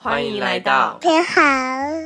欢迎来到你好，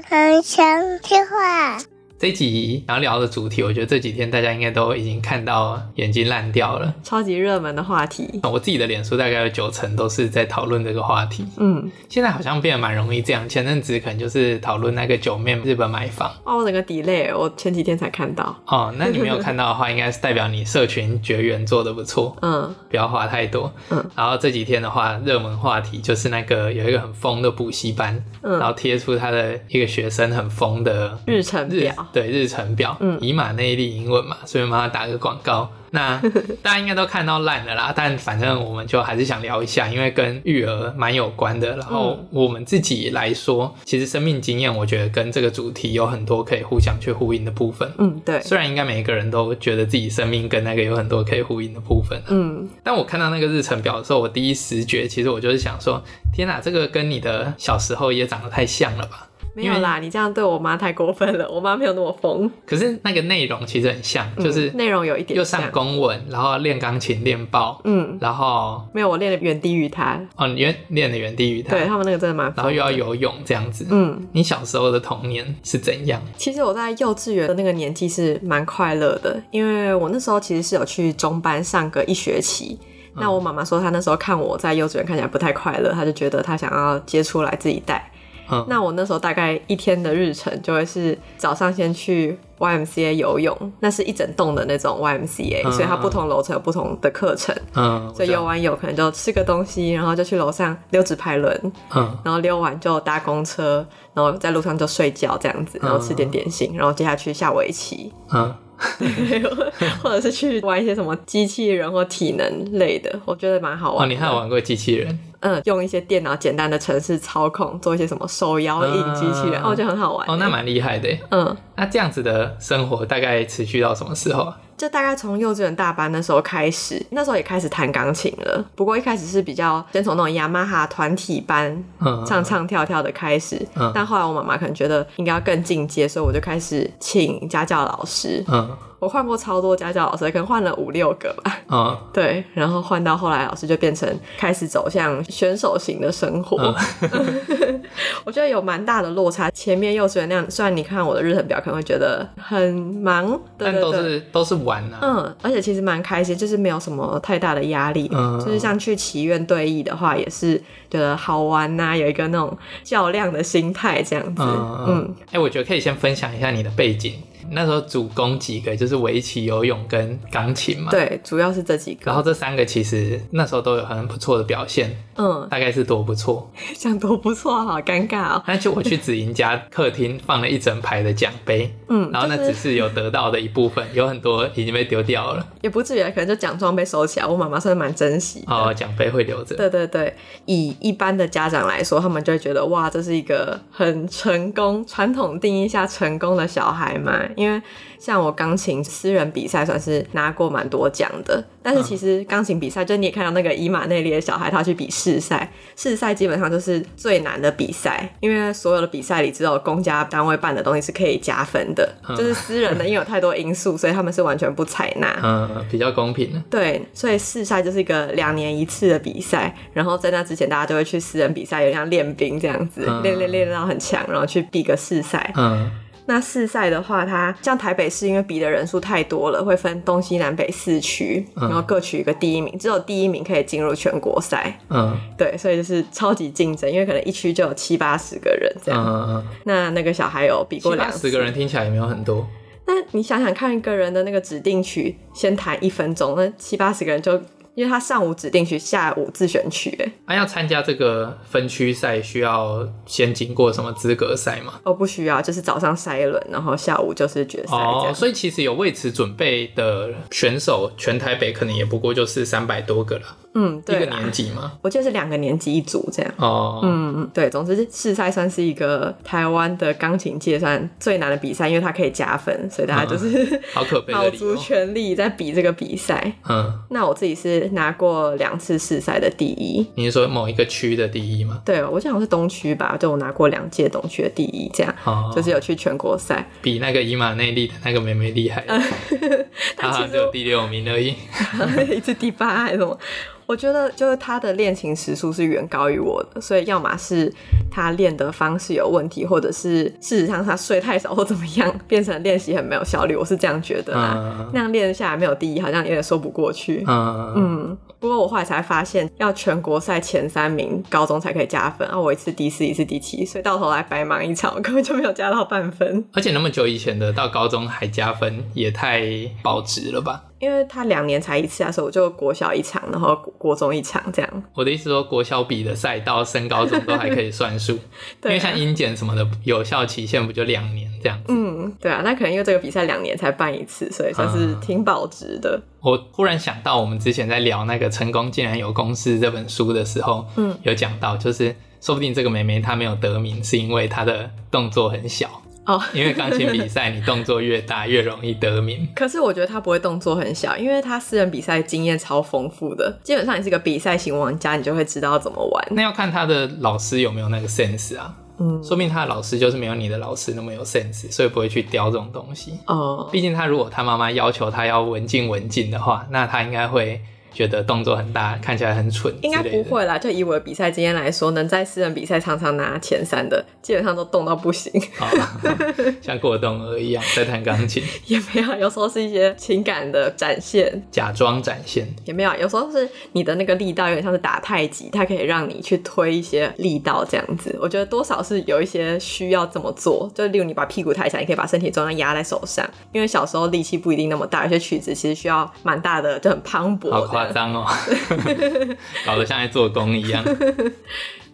很想听话。这一集想要聊的主题，我觉得这几天大家应该都已经看到眼睛烂掉了，超级热门的话题。我自己的脸书大概有九成都是在讨论这个话题。嗯，现在好像变得蛮容易这样。前阵子可能就是讨论那个九面日本买房。哦，我整个 delay，我前几天才看到。哦，那你没有看到的话，应该是代表你社群绝缘做的不错。嗯，不要花太多。嗯，然后这几天的话，热门话题就是那个有一个很疯的补习班，嗯，然后贴出他的一个学生很疯的日程表。对日程表，嗯，以马内利英文嘛，所以帮他打个广告。那 大家应该都看到烂的啦，但反正我们就还是想聊一下，因为跟育儿蛮有关的。然后我们自己来说，其实生命经验，我觉得跟这个主题有很多可以互相去呼应的部分。嗯，对。虽然应该每一个人都觉得自己生命跟那个有很多可以呼应的部分。嗯。但我看到那个日程表的时候，我第一直觉，其实我就是想说，天哪，这个跟你的小时候也长得太像了吧？没有啦，你这样对我妈太过分了。我妈没有那么疯。可是那个内容其实很像，就是内容有一点又上公文，然后练钢琴练爆，嗯，然后没有我练的远低于他。哦，你练练的远低于他。对，他们那个真的蛮疯。然后又要游泳这样子。嗯，你小时候的童年是怎样？其实我在幼稚园的那个年纪是蛮快乐的，因为我那时候其实是有去中班上个一学期。那我妈妈说她那时候看我在幼稚园看起来不太快乐，她就觉得她想要接出来自己带。嗯、那我那时候大概一天的日程就会是早上先去 YMCA 游泳，那是一整栋的那种 YMCA，、嗯、所以它不同楼层有不同的课程。嗯，所以游完泳可能就吃个东西，然后就去楼上溜直排轮。嗯，然后溜完就搭公车，然后在路上就睡觉这样子，然后吃点点心，然后接下去下围棋。嗯。或者是去玩一些什么机器人或体能类的，我觉得蛮好玩。哦，你还有玩过机器人？嗯，用一些电脑简单的程式操控，做一些什么手摇椅机器人，我觉得很好玩。哦，那蛮厉害的。嗯，那这样子的生活大概持续到什么时候？就大概从幼稚园大班的时候开始，那时候也开始弹钢琴了。不过一开始是比较先从那种雅马哈团体班唱唱跳跳的开始，嗯、但后来我妈妈可能觉得应该要更进阶，所以我就开始请家教老师。嗯我换过超多家教老师，可能换了五六个吧。嗯，对，然后换到后来，老师就变成开始走向选手型的生活。嗯、我觉得有蛮大的落差。前面幼稚园那样，虽然你看我的日程表，可能会觉得很忙，但都是都是玩啊。嗯，而且其实蛮开心，就是没有什么太大的压力。嗯，就是像去祈愿对弈的话，也是觉得好玩呐、啊，有一个那种较量的心态这样子。嗯嗯。哎、欸，我觉得可以先分享一下你的背景。那时候主攻几个，就是围棋、游泳跟钢琴嘛。对，主要是这几个。然后这三个其实那时候都有很不错的表现。嗯，大概是多不错？想多不错，好尴尬哦。那就我去子莹家客厅放了一整排的奖杯。嗯，然后那只是有得到的一部分，有很多已经被丢掉了。也不至于，可能就奖状被收起来。我妈妈算是蛮珍惜。哦，奖杯会留着。对对对，以一般的家长来说，他们就会觉得哇，这是一个很成功，传统定义下成功的小孩嘛，因为。像我钢琴私人比赛算是拿过蛮多奖的，但是其实钢琴比赛，就你也看到那个伊马内利的小孩，他去比试赛，试赛基本上就是最难的比赛，因为所有的比赛里只有公家单位办的东西是可以加分的，就是私人的因为有太多因素，所以他们是完全不采纳。嗯，比较公平。对，所以试赛就是一个两年一次的比赛，然后在那之前大家就会去私人比赛，有点像练兵这样子，练练练到很强，然后去比个试赛。嗯。那市赛的话，它像台北市，因为比的人数太多了，会分东西南北四区，然后各取一个第一名，只有第一名可以进入全国赛。嗯，对，所以就是超级竞争，因为可能一区就有七八十个人这样。嗯嗯嗯。那那个小孩有比过两十个人听起来也没有很多。那你想想看，一个人的那个指定曲先弹一分钟，那七八十个人就。因为他上午指定曲，下午自选区，哎，他要参加这个分区赛，需要先经过什么资格赛吗？哦，不需要，就是早上筛轮，然后下午就是决赛。哦，所以其实有为此准备的选手，全台北可能也不过就是三百多个了。嗯，对，一个年级吗？我记得是两个年级一组这样。哦，嗯嗯，对，总之市赛算是一个台湾的钢琴界算最难的比赛，因为它可以加分，所以大家就是、嗯、好可悲，卯足全力在比这个比赛。嗯，那我自己是拿过两次市赛的第一。你是说某一个区的第一吗？对，我记得好像是东区吧，就我拿过两届东区的第一，这样，哦、就是有去全国赛，比那个以马内利的那个妹妹厉害。她好像只有第六名而已，一次第八还是什么？我觉得就是他的练琴时数是远高于我的，所以要么是他练的方式有问题，或者是事实上他睡太少或怎么样，变成练习很没有效率。我是这样觉得啦，嗯、那样练下来没有第一，好像有点说不过去。嗯嗯。不过我后来才发现，要全国赛前三名，高中才可以加分啊！我一次第四，一次第七，所以到头来白忙一场，我根本就没有加到半分。而且那么久以前的，到高中还加分，也太保值了吧？因为他两年才一次啊，所以我就国小一场，然后国中一场这样。我的意思说，国小比的赛到升高中都还可以算数，对啊、因为像英检什么的，有效期限不就两年这样子？嗯，对啊，那可能因为这个比赛两年才办一次，所以算是挺保值的。嗯、我忽然想到，我们之前在聊那个《成功竟然有公式》这本书的时候，嗯，有讲到，就是说不定这个妹妹她没有得名，是因为她的动作很小。哦，因为钢琴比赛，你动作越大越容易得名。可是我觉得他不会动作很小，因为他私人比赛经验超丰富的。基本上你是个比赛型玩家，你就会知道怎么玩。那要看他的老师有没有那个 sense 啊。嗯，说明他的老师就是没有你的老师那么有 sense，所以不会去雕这种东西。哦，毕竟他如果他妈妈要求他要文静文静的话，那他应该会。觉得动作很大，看起来很蠢，应该不会啦。就以我的比赛经验来说，能在私人比赛常常拿前三的，基本上都动到不行，哦、像过动儿一样在弹钢琴。也没有，有时候是一些情感的展现，假装展现。也没有，有时候是你的那个力道有点像是打太极，它可以让你去推一些力道这样子。我觉得多少是有一些需要这么做，就例如你把屁股抬起来，你可以把身体重量压在手上，因为小时候力气不一定那么大，有些曲子其实需要蛮大的，就很磅礴。夸张哦，搞得像在做工一样。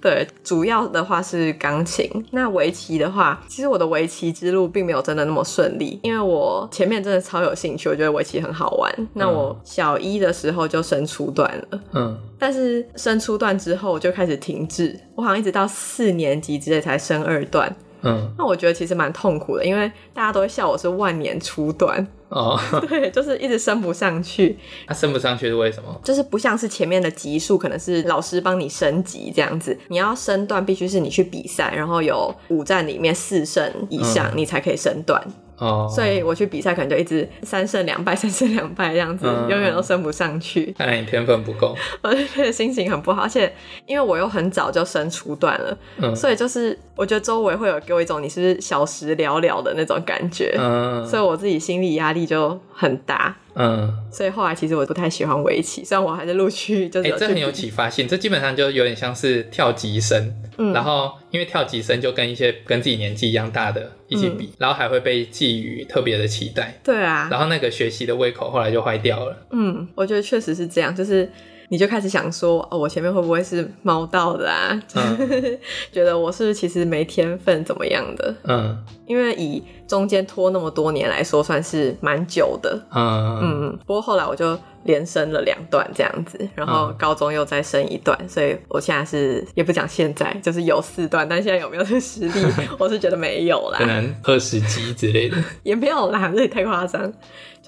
对，主要的话是钢琴。那围棋的话，其实我的围棋之路并没有真的那么顺利，因为我前面真的超有兴趣，我觉得围棋很好玩。嗯、那我小一的时候就升初段了，嗯，但是升初段之后我就开始停滞，我好像一直到四年级之类才升二段。嗯，那我觉得其实蛮痛苦的，因为大家都会笑我是万年初段哦，对，就是一直升不上去。那、啊、升不上去是为什么？就是不像是前面的级数，可能是老师帮你升级这样子。你要升段，必须是你去比赛，然后有五站里面四胜以上，你才可以升段。嗯哦，oh, 所以我去比赛可能就一直三胜两败，三胜两败这样子，嗯、永远都升不上去。看来你天分不够，我就觉得心情很不好。而且因为我又很早就升初段了，嗯、所以就是我觉得周围会有给我一种你是不是小时了了的那种感觉，嗯、所以我自己心理压力就很大。嗯，所以后来其实我不太喜欢围棋，虽然我还是陆续就是。这很有启发性，这基本上就有点像是跳级生。嗯，然后因为跳级生就跟一些跟自己年纪一样大的一起比，嗯、然后还会被寄予特别的期待。对啊，然后那个学习的胃口后来就坏掉了。嗯，我觉得确实是这样，就是。你就开始想说，哦，我前面会不会是猫到的啊？嗯、觉得我是其实没天分，怎么样的？嗯，因为以中间拖那么多年来说，算是蛮久的。嗯嗯，不过后来我就连升了两段这样子，然后高中又再升一段，所以我现在是也不讲现在，就是有四段，但现在有没有这个实力，我是觉得没有啦。可能二十级之类的，也没有啦，这也太夸张。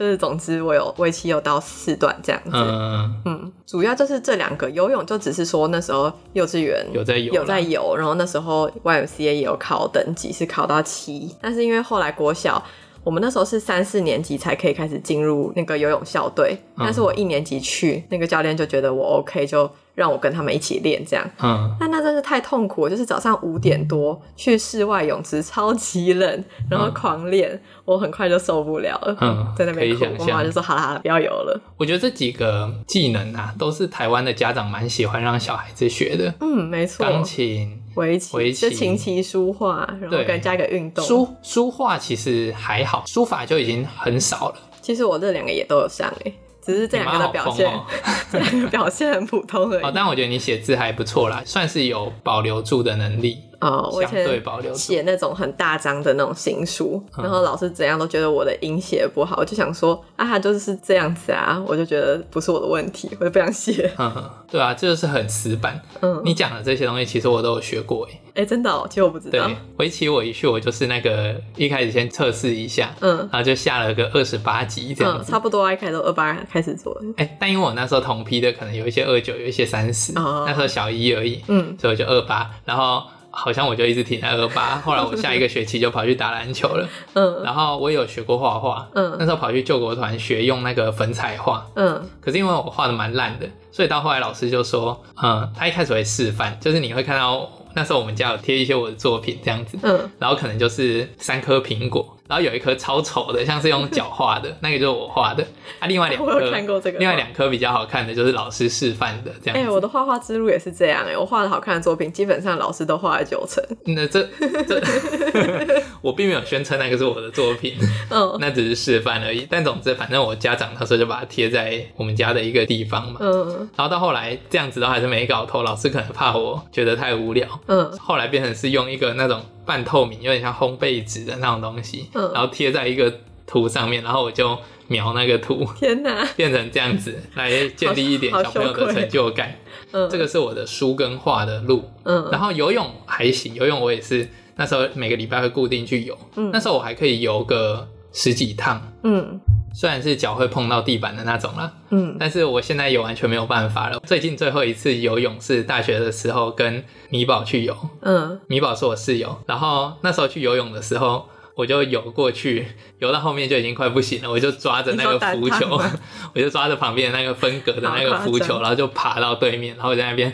就是总之，我有为期有到四段这样子，嗯，嗯，主要就是这两个游泳，就只是说那时候幼稚园有在游，有在游，然后那时候 YMCA 也有考等级，是考到七，但是因为后来国小。我们那时候是三四年级才可以开始进入那个游泳校队，嗯、但是我一年级去，那个教练就觉得我 OK，就让我跟他们一起练这样。嗯，但那真是太痛苦了，就是早上五点多去室外泳池，超级冷，然后狂练，嗯、我很快就受不了了。嗯，在那边哭，我妈妈就说：“好啦好了，不要游了。”我觉得这几个技能啊，都是台湾的家长蛮喜欢让小孩子学的。嗯，没错，钢琴。围棋，围棋，琴棋书画，然后跟加一个运动。书书画其实还好，书法就已经很少了。其实我这两个也都有上诶，只是这两个的表现，哦、这两个表现很普通而已。哦，但我觉得你写字还不错啦，算是有保留住的能力。哦，我以前写那种很大张的那种新书，嗯、然后老师怎样都觉得我的音写不好，我就想说啊，他就是这样子啊，我就觉得不是我的问题，我就不想写。嗯，对啊，这就是很死板。嗯，你讲的这些东西其实我都有学过诶。哎，真的哦，其实我不知道。对，围棋我一去，我就是那个一开始先测试一下，嗯，然后就下了个二十八级这样子。嗯，差不多，一开始二八开始做。哎，但因为我那时候同批的可能有一些二九，有一些三十，哦，那时候小一而已，嗯，所以我就二八，然后。好像我就一直停在二八。后来我下一个学期就跑去打篮球了。嗯，然后我也有学过画画。嗯，那时候跑去救国团学用那个粉彩画。嗯，可是因为我画的蛮烂的，所以到后来老师就说，嗯，他一开始会示范，就是你会看到那时候我们家有贴一些我的作品这样子。嗯，然后可能就是三颗苹果。然后有一颗超丑的，像是用脚画的，那个就是我画的。啊，另外两 颗，我有看过这个。另外两颗比较好看的，就是老师示范的这样。哎、欸，我的画画之路也是这样哎、欸，我画的好看的作品，基本上老师都画了九成。那这这，我并没有宣称那个是我的作品，嗯，那只是示范而已。但总之，反正我家长那时候就把它贴在我们家的一个地方嘛，嗯。然后到后来这样子都还是没搞透，老师可能怕我觉得太无聊，嗯。后来变成是用一个那种。半透明，有点像烘焙纸的那种东西，嗯、然后贴在一个图上面，然后我就描那个图。天哪，变成这样子来建立一点小朋友的成就感。嗯，这个是我的书跟画的路。嗯，然后游泳还行，游泳我也是那时候每个礼拜会固定去游。嗯，那时候我还可以游个十几趟。嗯。虽然是脚会碰到地板的那种啦，嗯，但是我现在也完全没有办法了。最近最后一次游泳是大学的时候跟米宝去游，嗯，米宝是我室友，然后那时候去游泳的时候，我就游过去，游到后面就已经快不行了，我就抓着那个浮球，我就抓着旁边那个分隔的那个浮球，然后就爬到对面，然后在那边。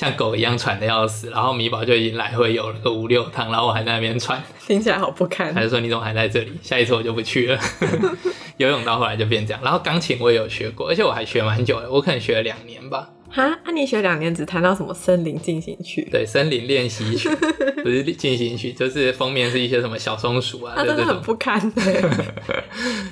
像狗一样喘的要死，然后米宝就已经来回游了个五六趟，然后我还在那边喘，听起来好不堪。他就说你怎么还在这里？下一次我就不去了。游泳到后来就变这样，然后钢琴我也有学过，而且我还学蛮久的，我可能学了两年吧。哈，那、啊、你学两年只弹到什么森林进行曲？对，森林练习曲不是进行曲，就是封面是一些什么小松鼠啊，他真的很不堪 的。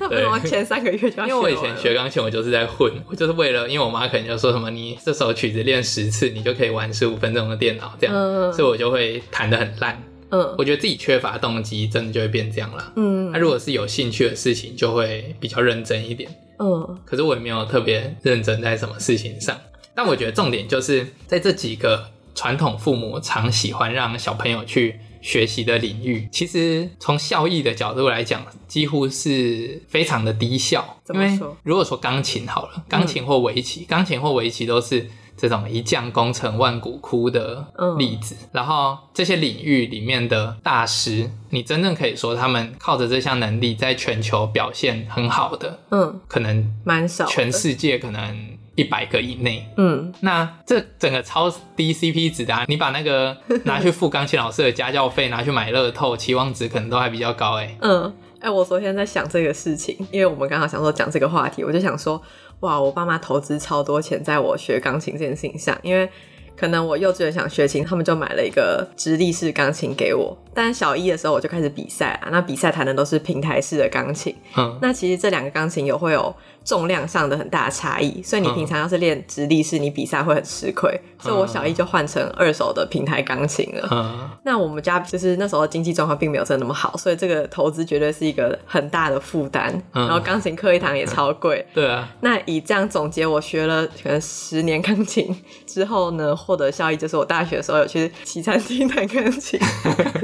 对，我前三个月就。因为我以前学钢琴，我就是在混，我就是为了，因为我妈可能就说什么，你这首曲子练十次，你就可以玩十五分钟的电脑这样，嗯、所以我就会弹的很烂。嗯，我觉得自己缺乏动机，真的就会变这样了。嗯，那、啊、如果是有兴趣的事情，就会比较认真一点。嗯，可是我也没有特别认真在什么事情上。但我觉得重点就是在这几个传统父母常喜欢让小朋友去学习的领域，其实从效益的角度来讲，几乎是非常的低效。怎么说？因为如果说钢琴好了，钢琴或围棋，钢琴或围棋都是这种一将功成万骨枯的例子。嗯、然后这些领域里面的大师，你真正可以说他们靠着这项能力在全球表现很好的，嗯，可能蛮少，全世界可能。一百个以内，嗯，那这整个超低 CP 值的啊，你把那个 拿去付钢琴老师的家教费，拿去买乐透，期望值可能都还比较高哎。嗯，哎、欸，我昨天在想这个事情，因为我们刚好想说讲这个话题，我就想说，哇，我爸妈投资超多钱在我学钢琴这件事情上，因为可能我幼稚园想学琴，他们就买了一个直立式钢琴给我，但小一的时候我就开始比赛啊，那比赛弹的都是平台式的钢琴，嗯，那其实这两个钢琴有会有。重量上的很大的差异，所以你平常要是练直立式，你比赛会很吃亏。嗯、所以我小一就换成二手的平台钢琴了。嗯、那我们家就是那时候经济状况并没有真的那么好，所以这个投资绝对是一个很大的负担。嗯、然后钢琴课一堂也超贵。对啊。那以这样总结，我学了可能十年钢琴之后呢，获得效益就是我大学的时候有去西餐厅弹钢琴，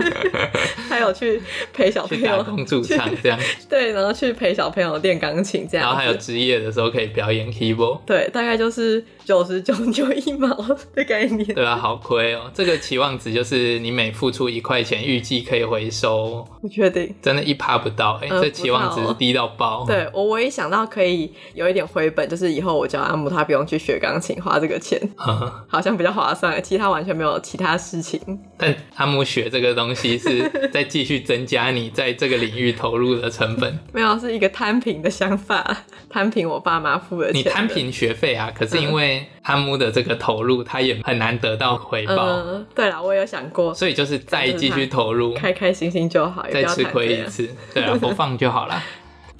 还有去陪小朋友去驻唱这样。对，然后去陪小朋友练钢琴这样。然后还有。职业的时候可以表演 keyboard，对，大概就是九十九九一毛的概念。对啊，好亏哦。这个期望值就是你每付出一块钱，预计可以回收。不确定，真的，一趴不到哎、这期望值低到爆。对，我唯一想到可以有一点回本，就是以后我教阿姆，他不用去学钢琴，花这个钱，嗯、好像比较划算。其他完全没有其他事情。但阿姆学这个东西是在继续增加你在这个领域投入的成本。没有，是一个摊平的想法。摊平我爸妈付的钱的，你摊平学费啊？可是因为阿木的这个投入，他也很难得到回报。嗯、对了，我有想过，所以就是再继续投入，开开心心就好，再吃亏一次，对啊，不放就好了。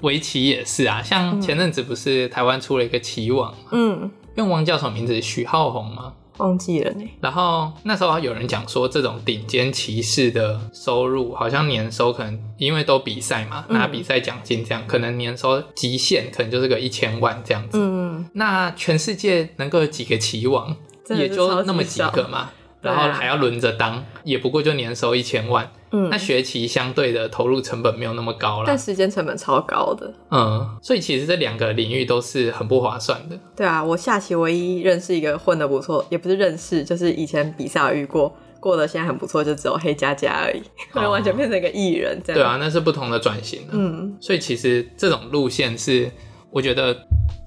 围棋也是啊，像前阵子不是台湾出了一个棋王，嗯，用王叫什么名字？许浩宏吗？忘记了呢。然后那时候有人讲说，这种顶尖骑士的收入好像年收可能因为都比赛嘛，拿比赛奖金这样，嗯、可能年收极限可能就是个一千万这样子。嗯，那全世界能够有几个棋王，也就那么几个嘛。然后还要轮着当，也不过就年收一千万。嗯，那学期相对的投入成本没有那么高了，但时间成本超高的。嗯，所以其实这两个领域都是很不划算的。对啊，我下棋唯一认识一个混的不错，也不是认识，就是以前比赛遇过。过得现在很不错，就只有黑加加而已，可能完全变成一个艺人这样。对啊，那是不同的转型。嗯，所以其实这种路线是我觉得。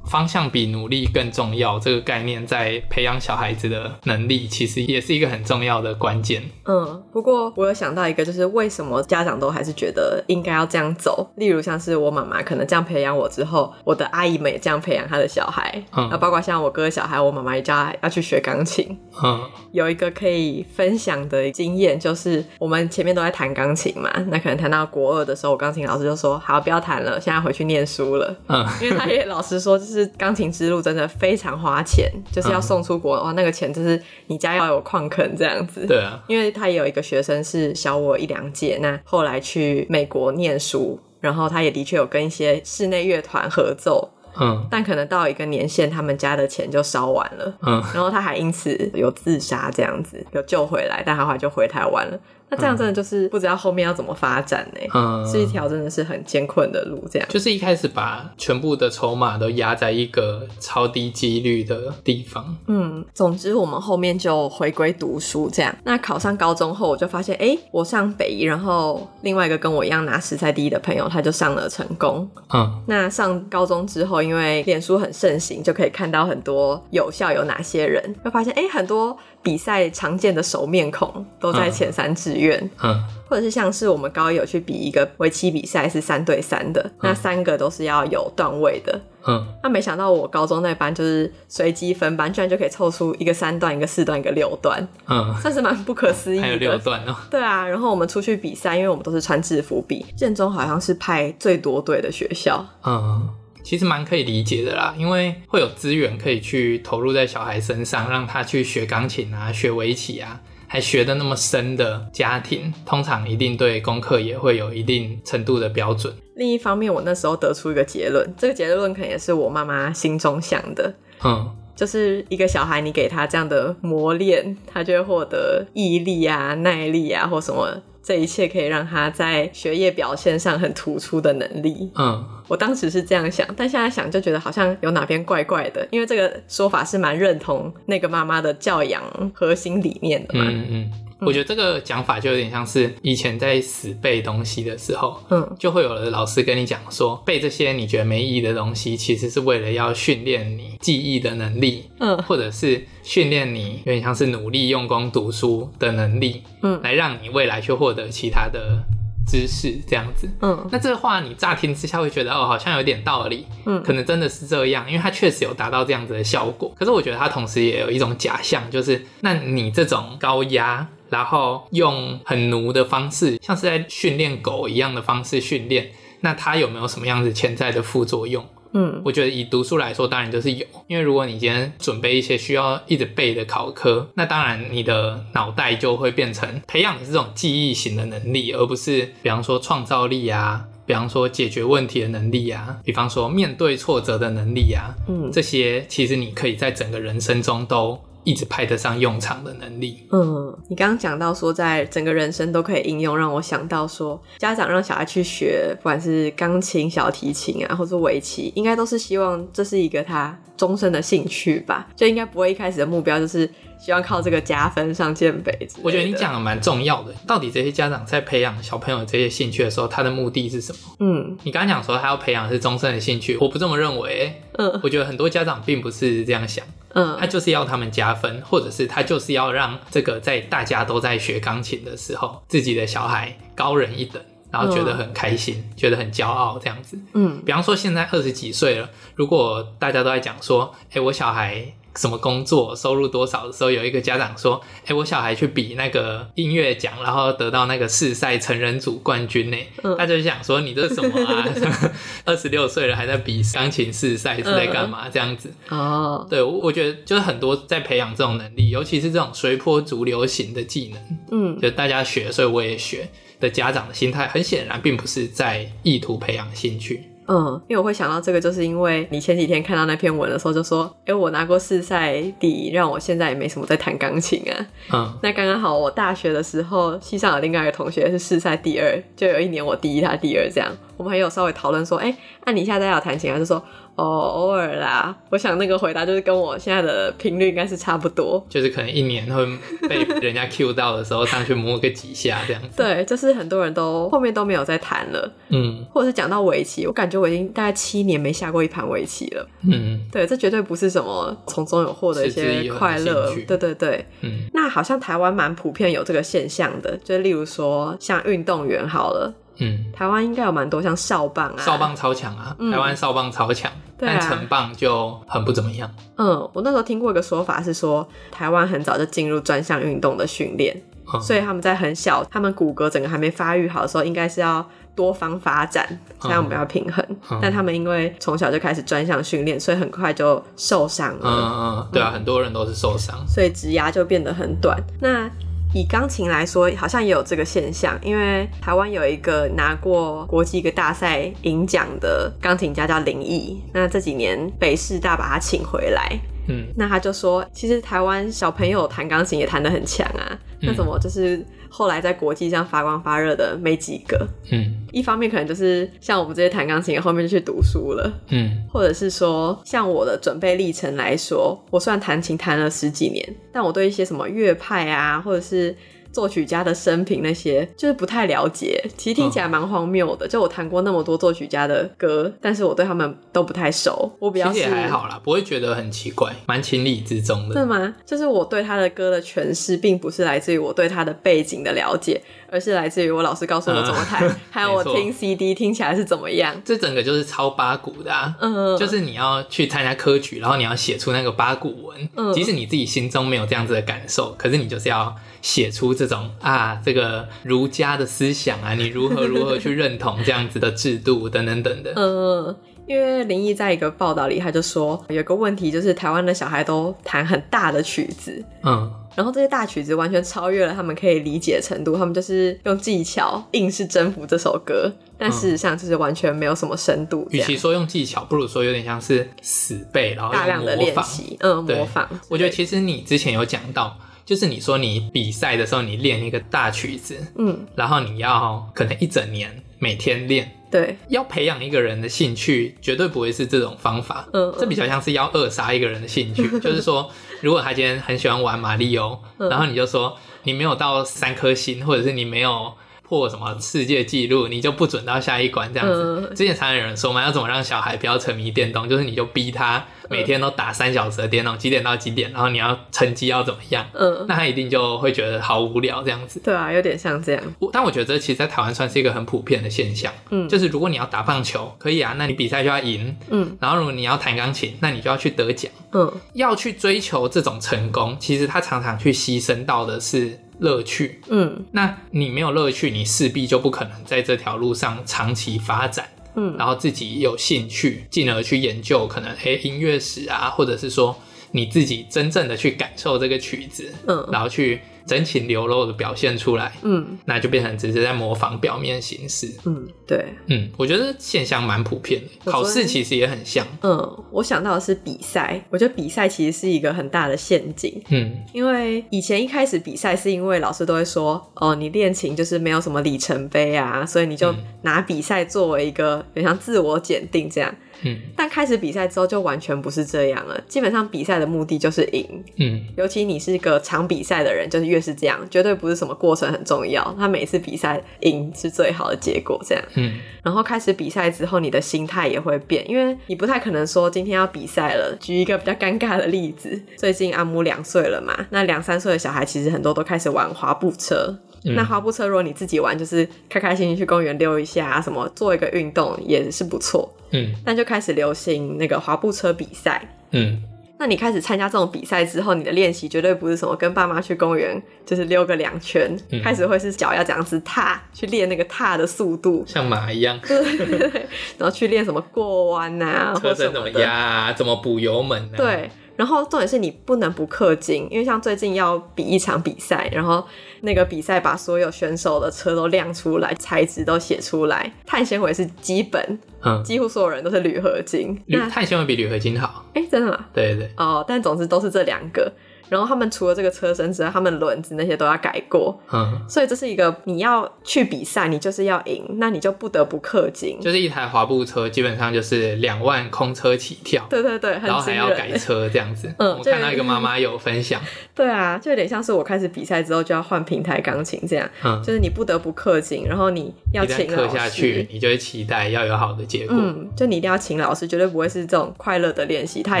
方向比努力更重要，这个概念在培养小孩子的能力，其实也是一个很重要的关键。嗯，不过我有想到一个，就是为什么家长都还是觉得应该要这样走？例如像是我妈妈可能这样培养我之后，我的阿姨们也这样培养她的小孩。嗯，包括像我哥的小孩，我妈妈也叫他要去学钢琴。嗯，有一个可以分享的经验，就是我们前面都在弹钢琴嘛，那可能弹到国二的时候，我钢琴老师就说：“好，不要弹了，现在回去念书了。”嗯，因为他也老实说，就是。是钢琴之路真的非常花钱，就是要送出国的话，那个钱就是你家要有矿坑这样子。对啊，因为他也有一个学生是小我一两届，那后来去美国念书，然后他也的确有跟一些室内乐团合奏。嗯，但可能到一个年限，他们家的钱就烧完了。嗯，然后他还因此有自杀这样子，有救回来，但他后来就回台湾了。那这样真的就是不知道后面要怎么发展呢？嗯，是一条真的是很艰困的路。这样就是一开始把全部的筹码都压在一个超低几率的地方。嗯，总之我们后面就回归读书这样。那考上高中后，我就发现，哎，我上北一，然后另外一个跟我一样拿十赛第一的朋友，他就上了成功。嗯，那上高中之后，因为脸书很盛行，就可以看到很多有校有哪些人，就发现，哎，很多。比赛常见的熟面孔都在前三志愿，嗯，嗯，或者是像是我们高一有去比一个围棋比赛，是三对三的，嗯，那三个都是要有段位的，嗯，那没想到我高中那班就是随机分班，居然就可以凑出一个三段、一个四段、一个六段，嗯，算是蛮不可思议的。还有六段哦，对啊，然后我们出去比赛，因为我们都是穿制服比，建中好像是派最多队的学校，嗯。其实蛮可以理解的啦，因为会有资源可以去投入在小孩身上，让他去学钢琴啊、学围棋啊，还学的那么深的家庭，通常一定对功课也会有一定程度的标准。另一方面，我那时候得出一个结论，这个结论可能也是我妈妈心中想的，嗯，就是一个小孩，你给他这样的磨练，他就会获得毅力啊、耐力啊，或什么。这一切可以让他在学业表现上很突出的能力。嗯，我当时是这样想，但现在想就觉得好像有哪边怪怪的，因为这个说法是蛮认同那个妈妈的教养核心理念的嘛。嗯嗯。我觉得这个讲法就有点像是以前在死背东西的时候，嗯，就会有的老师跟你讲说，背这些你觉得没意义的东西，其实是为了要训练你记忆的能力，嗯，或者是训练你有点像是努力用功读书的能力，嗯，来让你未来去获得其他的知识这样子，嗯，那这个话你乍听之下会觉得哦，好像有点道理，嗯，可能真的是这样，因为它确实有达到这样子的效果。可是我觉得它同时也有一种假象，就是那你这种高压。然后用很奴的方式，像是在训练狗一样的方式训练，那它有没有什么样子潜在的副作用？嗯，我觉得以读书来说，当然就是有，因为如果你今天准备一些需要一直背的考科，那当然你的脑袋就会变成培养的这种记忆型的能力，而不是比方说创造力啊，比方说解决问题的能力啊，比方说面对挫折的能力啊，嗯，这些其实你可以在整个人生中都。一直派得上用场的能力。嗯，你刚刚讲到说，在整个人生都可以应用，让我想到说，家长让小孩去学，不管是钢琴、小提琴啊，或者围棋，应该都是希望这是一个他终身的兴趣吧？就应该不会一开始的目标就是希望靠这个加分上建北。我觉得你讲的蛮重要的。到底这些家长在培养小朋友这些兴趣的时候，他的目的是什么？嗯，你刚刚讲说他要培养的是终身的兴趣，我不这么认为。嗯，我觉得很多家长并不是这样想。嗯，他就是要他们加分，或者是他就是要让这个在大家都在学钢琴的时候，自己的小孩高人一等，然后觉得很开心，嗯、觉得很骄傲这样子。嗯，比方说现在二十几岁了，如果大家都在讲说，哎、欸，我小孩。什么工作收入多少的时候，有一个家长说：“哎、欸，我小孩去比那个音乐奖，然后得到那个世赛成人组冠军呢。嗯”他就想说：“你这是什么啊？二十六岁了还在比钢琴世赛是在干嘛？”这样子哦，对，我觉得就是很多在培养这种能力，尤其是这种随波逐流型的技能，嗯，就大家学，所以我也学的家长的心态，很显然并不是在意图培养兴趣。嗯，因为我会想到这个，就是因为你前几天看到那篇文的时候，就说，哎、欸，我拿过世赛第一，让我现在也没什么在弹钢琴啊。嗯，那刚刚好，我大学的时候，系上有另外一个同学是世赛第二，就有一年我第一，他第二，这样，我们还有稍微讨论说，哎、欸，那你现在要弹琴啊？就说哦，偶尔啦。我想那个回答就是跟我现在的频率应该是差不多，就是可能一年会被人家 Q 到的时候上去摸个几下这样子。对，就是很多人都后面都没有再谈了，嗯，或者是讲到围棋，我感觉我已经大概七年没下过一盘围棋了，嗯，对，这绝对不是什么从中有获得一些快乐，对对对，嗯，那好像台湾蛮普遍有这个现象的，就例如说像运动员好了。嗯，台湾应该有蛮多像少棒啊，少棒超强啊，嗯、台湾少棒超强，对啊、但成棒就很不怎么样。嗯，我那时候听过一个说法是说，台湾很早就进入专项运动的训练，嗯、所以他们在很小，他们骨骼整个还没发育好的时候，应该是要多方发展，这样比较平衡。嗯、但他们因为从小就开始专项训练，所以很快就受伤了。嗯嗯，对啊，嗯、很多人都是受伤，所以职涯就变得很短。那以钢琴来说，好像也有这个现象，因为台湾有一个拿过国际一个大赛银奖的钢琴家叫林毅，那这几年北师大把他请回来，嗯，那他就说，其实台湾小朋友弹钢琴也弹得很强啊，嗯、那怎么就是？后来在国际上发光发热的没几个，嗯，一方面可能就是像我们这些弹钢琴，后面就去读书了，嗯，或者是说像我的准备历程来说，我虽然弹琴弹了十几年，但我对一些什么乐派啊，或者是。作曲家的生平那些就是不太了解，其实听起来蛮荒谬的。哦、就我弹过那么多作曲家的歌，但是我对他们都不太熟。我比较其实也还好啦，不会觉得很奇怪，蛮情理之中的。是吗？就是我对他的歌的诠释，并不是来自于我对他的背景的了解，而是来自于我老师告诉我怎么弹，嗯、还有我听 CD 听起来是怎么样。这整个就是超八股的，啊，嗯，就是你要去参加科举，然后你要写出那个八股文，嗯，即使你自己心中没有这样子的感受，可是你就是要。写出这种啊，这个儒家的思想啊，你如何如何去认同这样子的制度等等等等。嗯，因为林毅在一个报道里，他就说有个问题，就是台湾的小孩都弹很大的曲子，嗯，然后这些大曲子完全超越了他们可以理解的程度，他们就是用技巧硬是征服这首歌，但事实上就是完全没有什么深度。与其说用技巧，不如说有点像是死背，然后大量的练习，嗯，模仿。我觉得其实你之前有讲到。就是你说你比赛的时候，你练一个大曲子，嗯，然后你要可能一整年每天练，对，要培养一个人的兴趣，绝对不会是这种方法，嗯，这比较像是要扼杀一个人的兴趣。就是说，如果他今天很喜欢玩马里奥，嗯，然后你就说你没有到三颗星，或者是你没有。破什么世界纪录，你就不准到下一关这样子。嗯、之前常有人说嘛，要怎么让小孩不要沉迷电动，就是你就逼他每天都打三小时的电动，几点到几点，然后你要成绩要怎么样，嗯，那他一定就会觉得好无聊这样子。对啊，有点像这样。但我觉得这其实，在台湾算是一个很普遍的现象。嗯，就是如果你要打棒球，可以啊，那你比赛就要赢。嗯，然后如果你要弹钢琴，那你就要去得奖。嗯，要去追求这种成功，其实他常常去牺牲到的是。乐趣，嗯，那你没有乐趣，你势必就不可能在这条路上长期发展，嗯，然后自己有兴趣，进而去研究可能诶音乐史啊，或者是说你自己真正的去感受这个曲子，嗯，然后去。真情流露的表现出来，嗯，那就变成只是在模仿表面形式，嗯，对，嗯，我觉得现象蛮普遍的，考试其实也很像，嗯，我想到的是比赛，我觉得比赛其实是一个很大的陷阱，嗯，因为以前一开始比赛是因为老师都会说，哦，你练琴就是没有什么里程碑啊，所以你就拿比赛作为一个，有点像自我检定这样。嗯，但开始比赛之后就完全不是这样了。基本上比赛的目的就是赢。嗯，尤其你是个常比赛的人，就是越是这样，绝对不是什么过程很重要。他每次比赛赢是最好的结果，这样。嗯，然后开始比赛之后，你的心态也会变，因为你不太可能说今天要比赛了。举一个比较尴尬的例子，最近阿姆两岁了嘛，那两三岁的小孩其实很多都开始玩滑步车。嗯、那滑步车如果你自己玩，就是开开心心去公园溜一下，什么做一个运动也是不错。嗯，但就开始流行那个滑步车比赛。嗯，那你开始参加这种比赛之后，你的练习绝对不是什么跟爸妈去公园就是溜个两圈，嗯、开始会是脚要这样子踏，去练那个踏的速度，像马一样。对对对，然后去练什么过弯啊，车身怎么压啊，怎么补油门啊。对。然后重点是你不能不氪金，因为像最近要比一场比赛，然后那个比赛把所有选手的车都亮出来，材质都写出来，碳纤维是基本，嗯，几乎所有人都是铝合金，铝碳纤维比铝合金好，哎，真的吗？对对对，哦，但总之都是这两个。然后他们除了这个车身之外，他们轮子那些都要改过。嗯，所以这是一个你要去比赛，你就是要赢，那你就不得不氪金。就是一台滑步车，基本上就是两万空车起跳。对对对，然后还要改车这样子。嗯，我看到一个妈妈有分享。对啊，就有点像是我开始比赛之后就要换平台钢琴这样。嗯，就是你不得不氪金，然后你要请老师。下去，你就会期待要有好的结果。嗯，就你一定要请老师，绝对不会是这种快乐的练习。他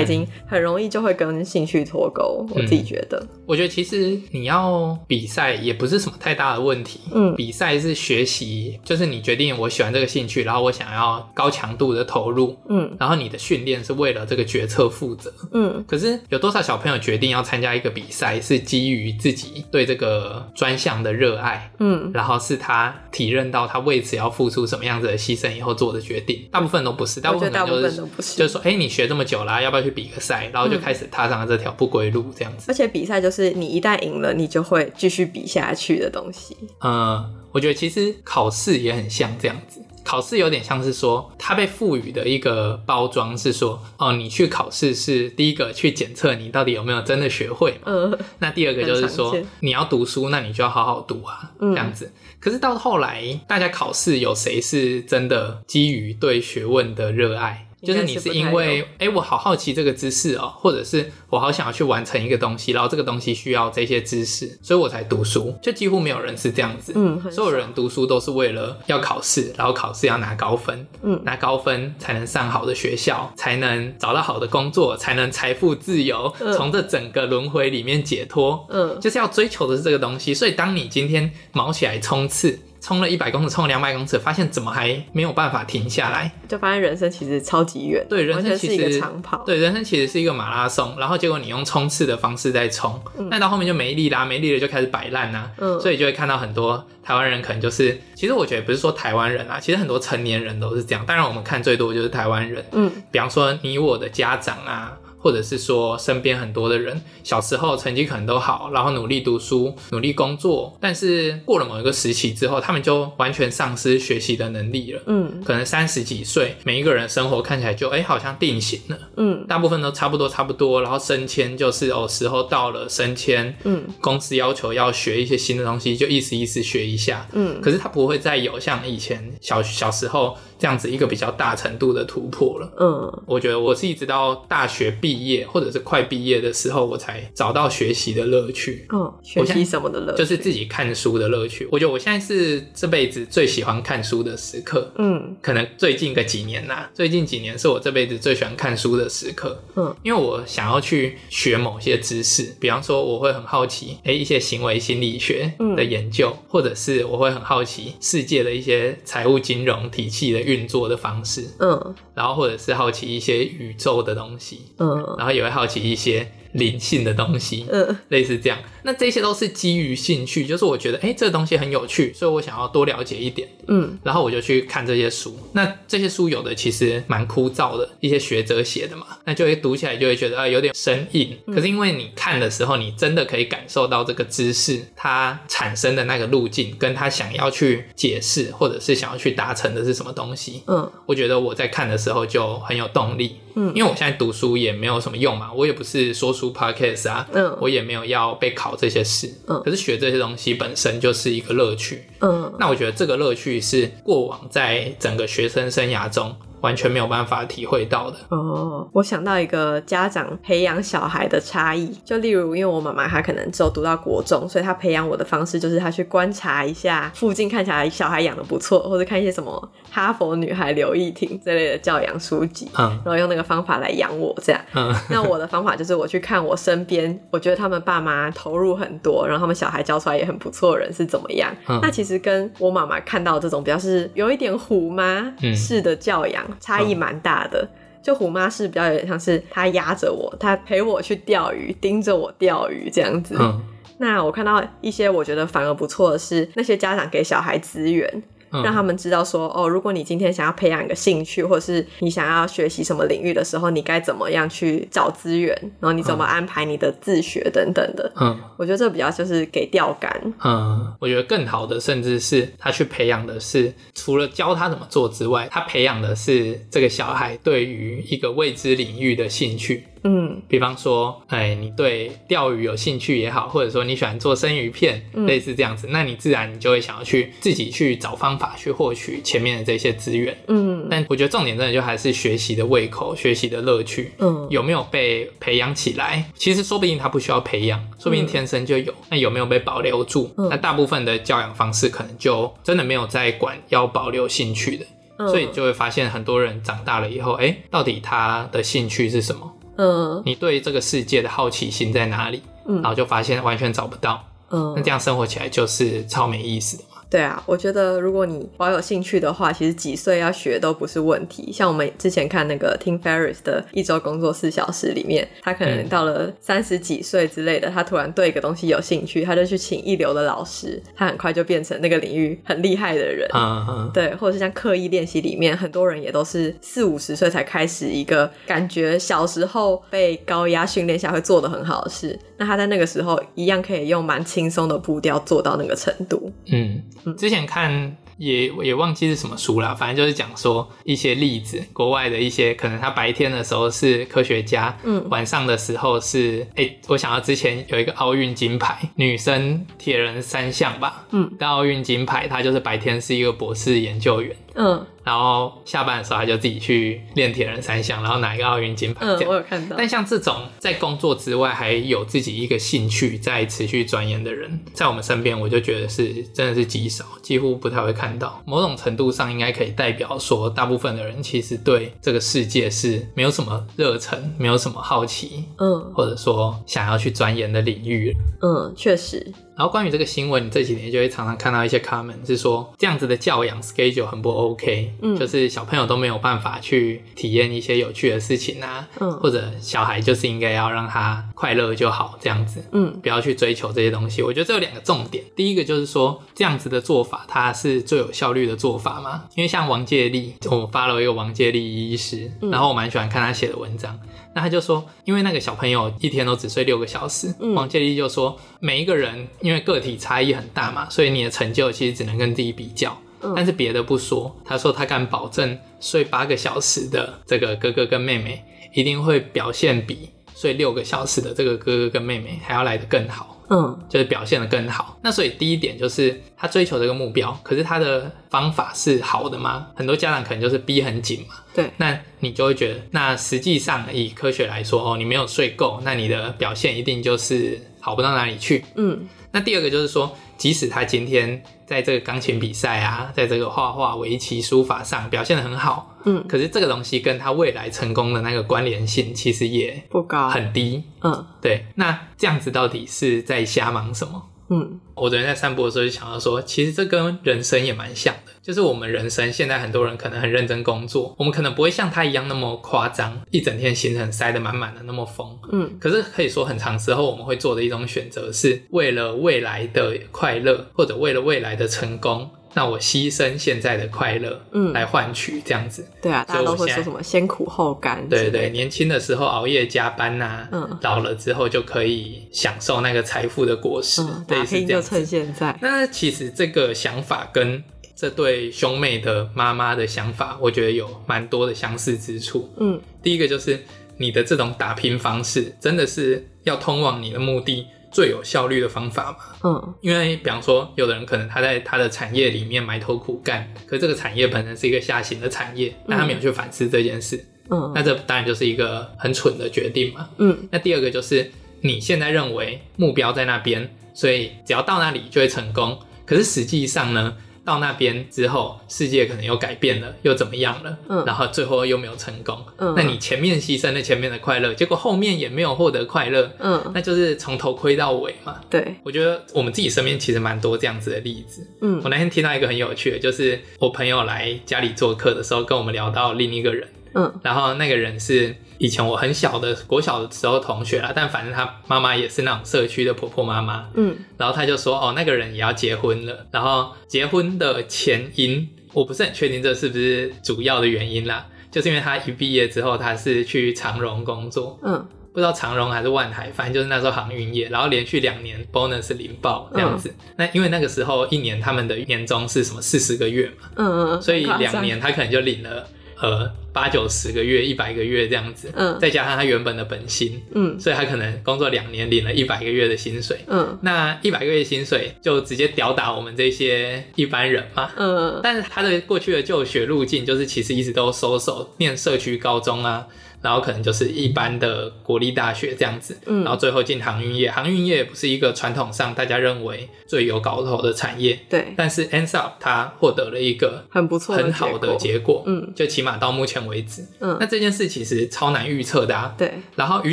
已经很容易就会跟兴趣脱钩。嗯，我自己觉得。我觉得其实你要比赛也不是什么太大的问题。嗯，比赛是学习，就是你决定我喜欢这个兴趣，然后我想要高强度的投入。嗯，然后你的训练是为了这个决策负责。嗯，可是有多少小朋友决定要参加一个比赛，是基于自己对这个专项的热爱？嗯，然后是他体认到他为此要付出什么样子的牺牲以后做的决定。大部分都不是，大部分就是就是说，哎，你学这么久了，要不要去比个赛？然后就开始踏上了这条不归路，这样子。而且比赛就是你一旦赢了，你就会继续比下去的东西。嗯，我觉得其实考试也很像这样子。考试有点像是说，它被赋予的一个包装是说，哦，你去考试是第一个去检测你到底有没有真的学会。嗯。那第二个就是说，你要读书，那你就要好好读啊，这样子。可是到后来，大家考试有谁是真的基于对学问的热爱？就是你是因为哎、欸，我好好奇这个知识哦，或者是我好想要去完成一个东西，然后这个东西需要这些知识，所以我才读书。就几乎没有人是这样子，嗯，所有人读书都是为了要考试，然后考试要拿高分，嗯，拿高分才能上好的学校，才能找到好的工作，才能财富自由，从这整个轮回里面解脱，嗯，就是要追求的是这个东西。所以当你今天毛起来冲刺。冲了一百公尺，冲了两百公尺，发现怎么还没有办法停下来？就发现人生其实超级远。对，人生其实是一个长跑。对，人生其实是一个马拉松。然后结果你用冲刺的方式在冲，那、嗯、到后面就没力啦，没力了就开始摆烂啦。嗯，所以就会看到很多台湾人可能就是，其实我觉得不是说台湾人啊，其实很多成年人都是这样。当然我们看最多就是台湾人。嗯，比方说你我的家长啊。或者是说，身边很多的人小时候成绩可能都好，然后努力读书、努力工作，但是过了某一个时期之后，他们就完全丧失学习的能力了。嗯，可能三十几岁，每一个人生活看起来就哎、欸，好像定型了。嗯，大部分都差不多差不多，然后升迁就是哦，时候到了升迁。嗯，公司要求要学一些新的东西，就意思意思学一下。嗯，可是他不会再有像以前小小时候这样子一个比较大程度的突破了。嗯，我觉得我是一直到大学毕业。或者是快毕业的时候，我才找到学习的乐趣。嗯，学习什么的乐趣？就是自己看书的乐趣。我觉得我现在是这辈子最喜欢看书的时刻。嗯，可能最近个几年呐，最近几年是我这辈子最喜欢看书的时刻。嗯，因为我想要去学某些知识，比方说我会很好奇，哎，一些行为心理学的研究，嗯，或者是我会很好奇世界的一些财务金融体系的运作的方式。嗯，然后或者是好奇一些宇宙的东西。嗯。然后也会好奇一些灵性的东西，嗯，类似这样。那这些都是基于兴趣，就是我觉得，哎，这个东西很有趣，所以我想要多了解一点，嗯，然后我就去看这些书。那这些书有的其实蛮枯燥的，一些学者写的嘛，那就会读起来就会觉得啊有点生硬。可是因为你看的时候，你真的可以感受到这个知识它产生的那个路径，跟他想要去解释或者是想要去达成的是什么东西。嗯，我觉得我在看的时候就很有动力。嗯，因为我现在读书也没有什么用嘛，我也不是说书 podcast 啊，嗯，我也没有要备考这些事，嗯，可是学这些东西本身就是一个乐趣，嗯，那我觉得这个乐趣是过往在整个学生生涯中。完全没有办法体会到的哦。我想到一个家长培养小孩的差异，就例如，因为我妈妈她可能只有读到国中，所以她培养我的方式就是她去观察一下附近看起来小孩养的不错，或者看一些什么哈佛女孩刘亦婷这类的教养书籍，嗯，然后用那个方法来养我这样。嗯，那我的方法就是我去看我身边，我觉得他们爸妈投入很多，然后他们小孩教出来也很不错的人是怎么样。嗯，那其实跟我妈妈看到这种比较是有一点虎妈式的教养。差异蛮大的，就虎妈是比较有点像是她压着我，她陪我去钓鱼，盯着我钓鱼这样子。嗯。那我看到一些我觉得反而不错的是，那些家长给小孩资源。让他们知道说哦，如果你今天想要培养一个兴趣，或者是你想要学习什么领域的时候，你该怎么样去找资源，然后你怎么安排你的自学等等的。嗯，我觉得这比较就是给钓竿。嗯，我觉得更好的甚至是他去培养的是，除了教他怎么做之外，他培养的是这个小孩对于一个未知领域的兴趣。嗯，比方说，哎，你对钓鱼有兴趣也好，或者说你喜欢做生鱼片，嗯、类似这样子，那你自然你就会想要去自己去找方法去获取前面的这些资源。嗯，但我觉得重点真的就还是学习的胃口、学习的乐趣。嗯，有没有被培养起来？其实说不定他不需要培养，说不定天生就有。嗯、那有没有被保留住？嗯、那大部分的教养方式可能就真的没有在管要保留兴趣的。所以就会发现很多人长大了以后，哎，到底他的兴趣是什么？嗯，你对这个世界的好奇心在哪里？嗯，然后就发现完全找不到。嗯，那这样生活起来就是超没意思的嘛。对啊，我觉得如果你保有兴趣的话，其实几岁要学都不是问题。像我们之前看那个 Tim Ferriss 的一周工作四小时里面，他可能到了三十几岁之类的，他突然对一个东西有兴趣，他就去请一流的老师，他很快就变成那个领域很厉害的人。嗯嗯。对，或者是像刻意练习里面，很多人也都是四五十岁才开始一个感觉小时候被高压训练下会做的很好的事，那他在那个时候一样可以用蛮轻松的步调做到那个程度。嗯。之前看也也忘记是什么书了，反正就是讲说一些例子，国外的一些可能他白天的时候是科学家，嗯，晚上的时候是哎、欸，我想到之前有一个奥运金牌女生铁人三项吧，嗯，但奥运金牌，她就是白天是一个博士研究员。嗯，然后下班的时候他就自己去练铁人三项，然后拿一个奥运金牌。嗯，我有看到。但像这种在工作之外还有自己一个兴趣在持续钻研的人，在我们身边，我就觉得是真的是极少，几乎不太会看到。某种程度上，应该可以代表说，大部分的人其实对这个世界是没有什么热忱，没有什么好奇，嗯，或者说想要去钻研的领域。嗯，确实。然后关于这个新闻，你这几年就会常常看到一些 comment 是说，这样子的教养 schedule 很不 OK，嗯，就是小朋友都没有办法去体验一些有趣的事情啊，嗯，或者小孩就是应该要让他快乐就好，这样子，嗯，不要去追求这些东西。我觉得这有两个重点，第一个就是说，这样子的做法它是最有效率的做法嘛，因为像王介立，我发了一个王介立医师，然后我蛮喜欢看他写的文章。那他就说，因为那个小朋友一天都只睡六个小时，嗯、王建立就说，每一个人因为个体差异很大嘛，所以你的成就其实只能跟自己比较。嗯、但是别的不说，他说他敢保证，睡八个小时的这个哥哥跟妹妹一定会表现比睡六个小时的这个哥哥跟妹妹还要来得更好。嗯，就是表现的更好。那所以第一点就是他追求这个目标，可是他的方法是好的吗？很多家长可能就是逼很紧嘛。对，那你就会觉得，那实际上以科学来说，哦，你没有睡够，那你的表现一定就是好不到哪里去。嗯，那第二个就是说，即使他今天在这个钢琴比赛啊，在这个画画、围棋、书法上表现的很好。嗯，可是这个东西跟他未来成功的那个关联性其实也不高，很低。嗯，对。那这样子到底是在瞎忙什么？嗯，我昨天在散步的时候就想到说，其实这跟人生也蛮像的，就是我们人生现在很多人可能很认真工作，我们可能不会像他一样那么夸张，一整天行程塞得满满的那么疯。嗯，可是可以说很长时候我们会做的一种选择，是为了未来的快乐，或者为了未来的成功。那我牺牲现在的快乐，嗯，来换取这样子。对啊，大家都会说什么先苦后甘。对对，年轻的时候熬夜加班呐，嗯，老了之后就可以享受那个财富的果实。嗯，打拼就趁现在。那其实这个想法跟这对兄妹的妈妈的想法，我觉得有蛮多的相似之处。嗯，第一个就是你的这种打拼方式，真的是要通往你的目的。最有效率的方法嘛，嗯，因为比方说，有的人可能他在他的产业里面埋头苦干，可这个产业本身是一个下行的产业，那他没有去反思这件事，嗯，那这当然就是一个很蠢的决定嘛，嗯，那第二个就是你现在认为目标在那边，所以只要到那里就会成功，可是实际上呢？到那边之后，世界可能又改变了，又怎么样了？嗯，然后最后又没有成功。嗯，那你前面牺牲了前面的快乐，结果后面也没有获得快乐。嗯，那就是从头亏到尾嘛。对，我觉得我们自己身边其实蛮多这样子的例子。嗯，我那天听到一个很有趣的，就是我朋友来家里做客的时候，跟我们聊到另一个人。嗯，然后那个人是。以前我很小的国小的时候同学啦，但反正他妈妈也是那种社区的婆婆妈妈，嗯，然后他就说哦，那个人也要结婚了，然后结婚的前因我不是很确定这是不是主要的原因啦，就是因为他一毕业之后他是去长荣工作，嗯，不知道长荣还是万海，反正就是那时候航运业，然后连续两年 bonus 领爆这样子，嗯、那因为那个时候一年他们的年终是什么四十个月嘛，嗯嗯，所以两年他可能就领了。呃八九十个月、一百个月这样子，嗯，再加上他原本的本薪，嗯，所以他可能工作两年领了一百个月的薪水，嗯，那一百个月薪水就直接吊打我们这些一般人嘛，嗯，但是他的过去的就学路径就是其实一直都收手念社区高中啊。然后可能就是一般的国立大学这样子，嗯，然后最后进航运业，航运业也不是一个传统上大家认为最有搞头的产业，对。但是 ends up 他获得了一个很不错、很好的结果，嗯，就起码到目前为止，嗯。那这件事其实超难预测的啊，对。然后与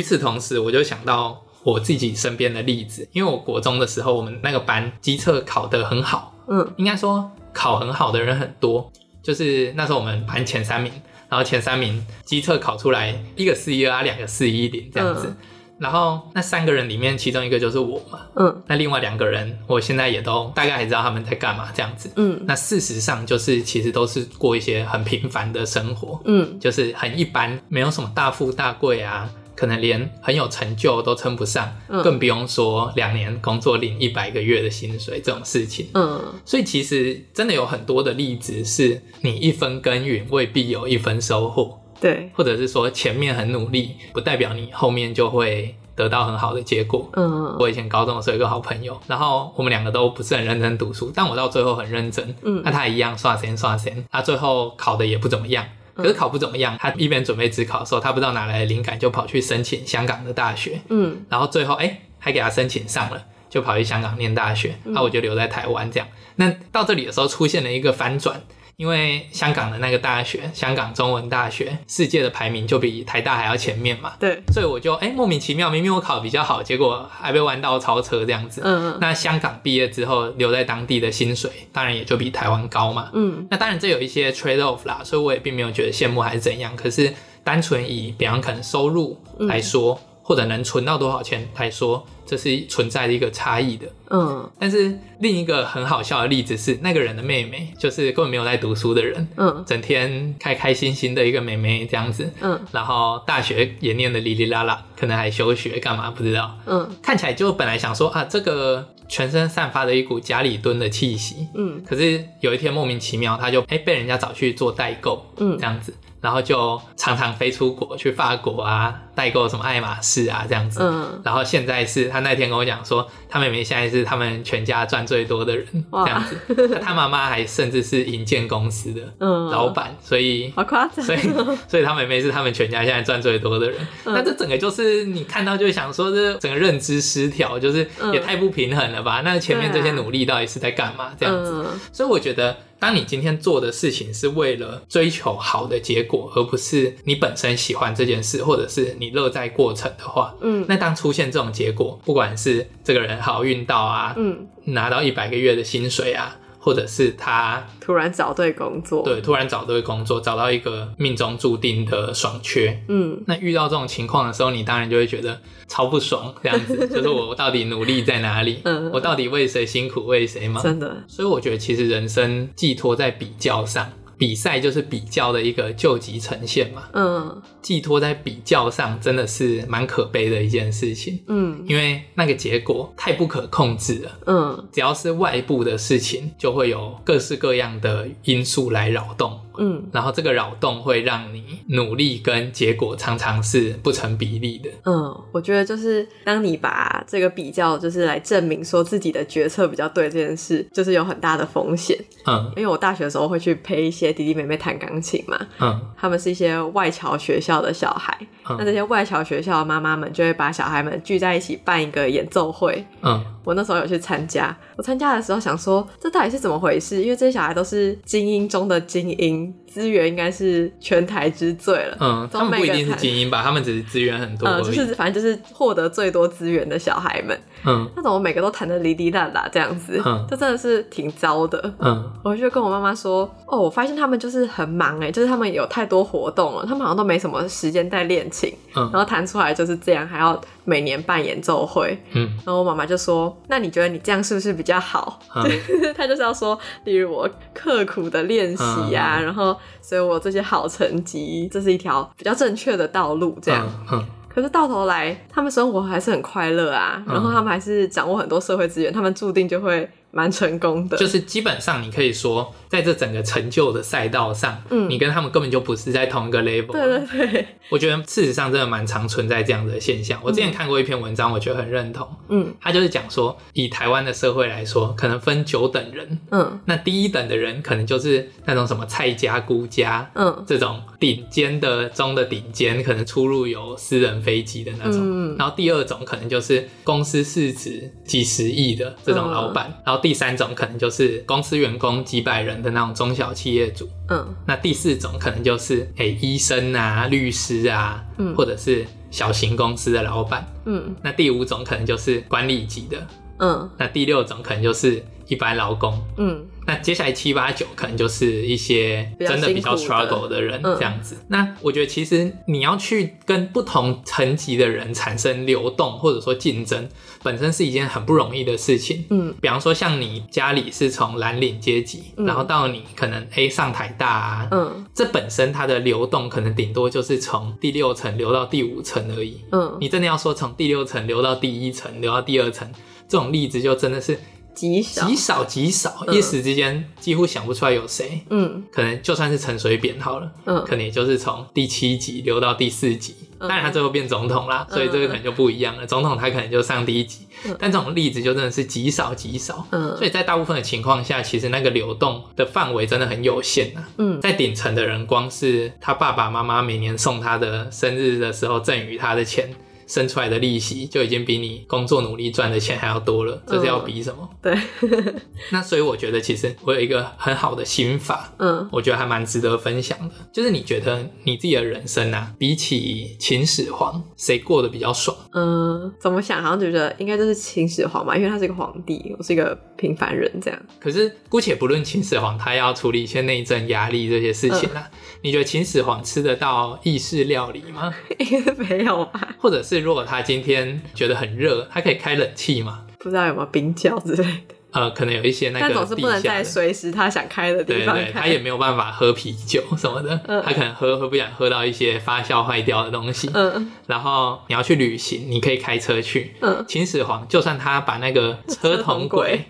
此同时，我就想到我自己身边的例子，因为我国中的时候，我们那个班机测考得很好，嗯，应该说考很好的人很多，就是那时候我们班前三名。然后前三名机测考出来，一个四一二啊，两个四一零这样子。嗯、然后那三个人里面，其中一个就是我嘛。嗯。那另外两个人，我现在也都大概还知道他们在干嘛这样子。嗯。那事实上就是，其实都是过一些很平凡的生活。嗯。就是很一般，没有什么大富大贵啊。可能连很有成就都称不上，嗯、更不用说两年工作领一百个月的薪水这种事情。嗯，所以其实真的有很多的例子，是你一分耕耘未必有一分收获。对，或者是说前面很努力，不代表你后面就会得到很好的结果。嗯，我以前高中的时候有一个好朋友，然后我们两个都不是很认真读书，但我到最后很认真。嗯，那他一样刷钱刷钱，他最后考的也不怎么样。可是考不怎么样，他一边准备自考的时候，他不知道哪来的灵感，就跑去申请香港的大学。嗯，然后最后哎、欸，还给他申请上了，就跑去香港念大学。那、我就留在台湾这样。那到这里的时候，出现了一个反转。因为香港的那个大学，香港中文大学，世界的排名就比台大还要前面嘛。对，所以我就哎、欸、莫名其妙，明明我考比较好，结果还被弯道超车这样子。嗯嗯。那香港毕业之后留在当地的薪水，当然也就比台湾高嘛。嗯。那当然这有一些 trade off 啦，所以我也并没有觉得羡慕还是怎样。可是单纯以比方可能收入来说。嗯或者能存到多少钱来说，这是存在的一个差异的。嗯，但是另一个很好笑的例子是，那个人的妹妹，就是根本没有在读书的人，嗯，整天开开心心的一个妹妹这样子，嗯，然后大学也念得哩哩啦啦，可能还休学干嘛不知道，嗯，看起来就本来想说啊，这个全身散发着一股家里蹲的气息，嗯，可是有一天莫名其妙，他就哎、欸、被人家找去做代购，嗯，这样子。然后就常常飞出国去法国啊，代购什么爱马仕啊这样子。嗯。然后现在是他那天跟我讲说，他妹妹现在是他们全家赚最多的人，这样子。他妈妈还甚至是银建公司的老板，嗯、所以好夸张。所以所以他妹妹是他们全家现在赚最多的人。嗯、那这整个就是你看到就想说，这整个认知失调，就是也太不平衡了吧？嗯、那前面这些努力到底是在干嘛？这样子。嗯、所以我觉得。当你今天做的事情是为了追求好的结果，而不是你本身喜欢这件事，或者是你乐在过程的话，嗯，那当出现这种结果，不管是这个人好运到啊，嗯，拿到一百个月的薪水啊。或者是他突然找对工作，对，突然找对工作，找到一个命中注定的爽缺，嗯，那遇到这种情况的时候，你当然就会觉得超不爽，这样子，就是我到底努力在哪里？嗯，我到底为谁辛苦为谁忙？真的，所以我觉得其实人生寄托在比较上。比赛就是比较的一个救急呈现嘛，嗯，寄托在比较上真的是蛮可悲的一件事情，嗯，因为那个结果太不可控制了，嗯，只要是外部的事情，就会有各式各样的因素来扰动。嗯，然后这个扰动会让你努力跟结果常常是不成比例的。嗯，我觉得就是当你把这个比较就是来证明说自己的决策比较对这件事，就是有很大的风险。嗯，因为我大学的时候会去陪一些弟弟妹妹弹钢琴嘛。嗯，他们是一些外侨学校的小孩。嗯，那这些外侨学校的妈妈们就会把小孩们聚在一起办一个演奏会。嗯，我那时候有去参加。我参加的时候想说，这到底是怎么回事？因为这些小孩都是精英中的精英。资源应该是全台之最了。嗯，他们不一定是精英吧？他们只是资源很多。嗯，就是反正就是获得最多资源的小孩们。嗯，那怎么每个都弹得哩哩啦啦这样子？嗯，这真的是挺糟的。嗯，我就跟我妈妈说，哦，我发现他们就是很忙哎，就是他们有太多活动了，他们好像都没什么时间在练琴。嗯，然后弹出来就是这样，还要每年办演奏会。嗯，然后我妈妈就说，那你觉得你这样是不是比较好？嗯，他就是要说，例如我刻苦的练习呀，然后。所以我这些好成绩，这是一条比较正确的道路。这样，嗯、可是到头来，他们生活还是很快乐啊。嗯、然后他们还是掌握很多社会资源，他们注定就会蛮成功的。就是基本上你可以说，在这整个成就的赛道上，嗯，你跟他们根本就不是在同一个 level。对对对，我觉得事实上真的蛮常存在这样的现象。我之前看过一篇文章，我觉得很认同。嗯，他就是讲说，以台湾的社会来说，可能分九等人。嗯，那第一等的人可能就是那种什么蔡家、辜家，嗯，这种顶尖的中的顶尖，可能出入有私人飞机的那种。嗯，然后第二种可能就是公司市值几十亿的这种老板，然后第三种可能就是公司员工几百人的那种中小企业主。嗯，那第四种可能就是诶、欸、医生啊、律师啊，嗯，或者是小型公司的老板。嗯，那第五种可能就是管理级的。嗯，那第六种可能就是一般劳工。嗯。那接下来七八九可能就是一些真的比较 struggle 的人这样子。嗯、那我觉得其实你要去跟不同层级的人产生流动或者说竞争，本身是一件很不容易的事情。嗯，比方说像你家里是从蓝领阶级，嗯、然后到你可能 A 上台大啊，嗯，这本身它的流动可能顶多就是从第六层流到第五层而已。嗯，你真的要说从第六层流到第一层，流到第二层，这种例子就真的是。极少极少极少，一时之间几乎想不出来有谁。嗯，可能就算是陈水扁好了，嗯，可能也就是从第七级流到第四级。当然他最后变总统啦，所以这个可能就不一样了。总统他可能就上第一级，但这种例子就真的是极少极少。嗯，所以在大部分的情况下，其实那个流动的范围真的很有限啊。嗯，在顶层的人，光是他爸爸妈妈每年送他的生日的时候赠予他的钱。生出来的利息就已经比你工作努力赚的钱还要多了，这是要比什么？嗯、对，那所以我觉得其实我有一个很好的心法，嗯，我觉得还蛮值得分享的，就是你觉得你自己的人生啊，比起秦始皇，谁过得比较爽？嗯，怎么想好像觉得应该就是秦始皇嘛，因为他是一个皇帝，我是一个平凡人，这样。可是姑且不论秦始皇，他要处理一些内政压力这些事情啊，嗯、你觉得秦始皇吃得到意式料理吗？应该没有吧？或者是？如果他今天觉得很热，他可以开冷气吗？不知道有没有冰窖之类的。呃，可能有一些那个，但总是不能在随时他想开的地方开。对对，他也没有办法喝啤酒什么的，嗯、他可能喝会不想喝到一些发酵坏掉的东西。嗯，然后你要去旅行，你可以开车去。嗯，秦始皇就算他把那个车同轨。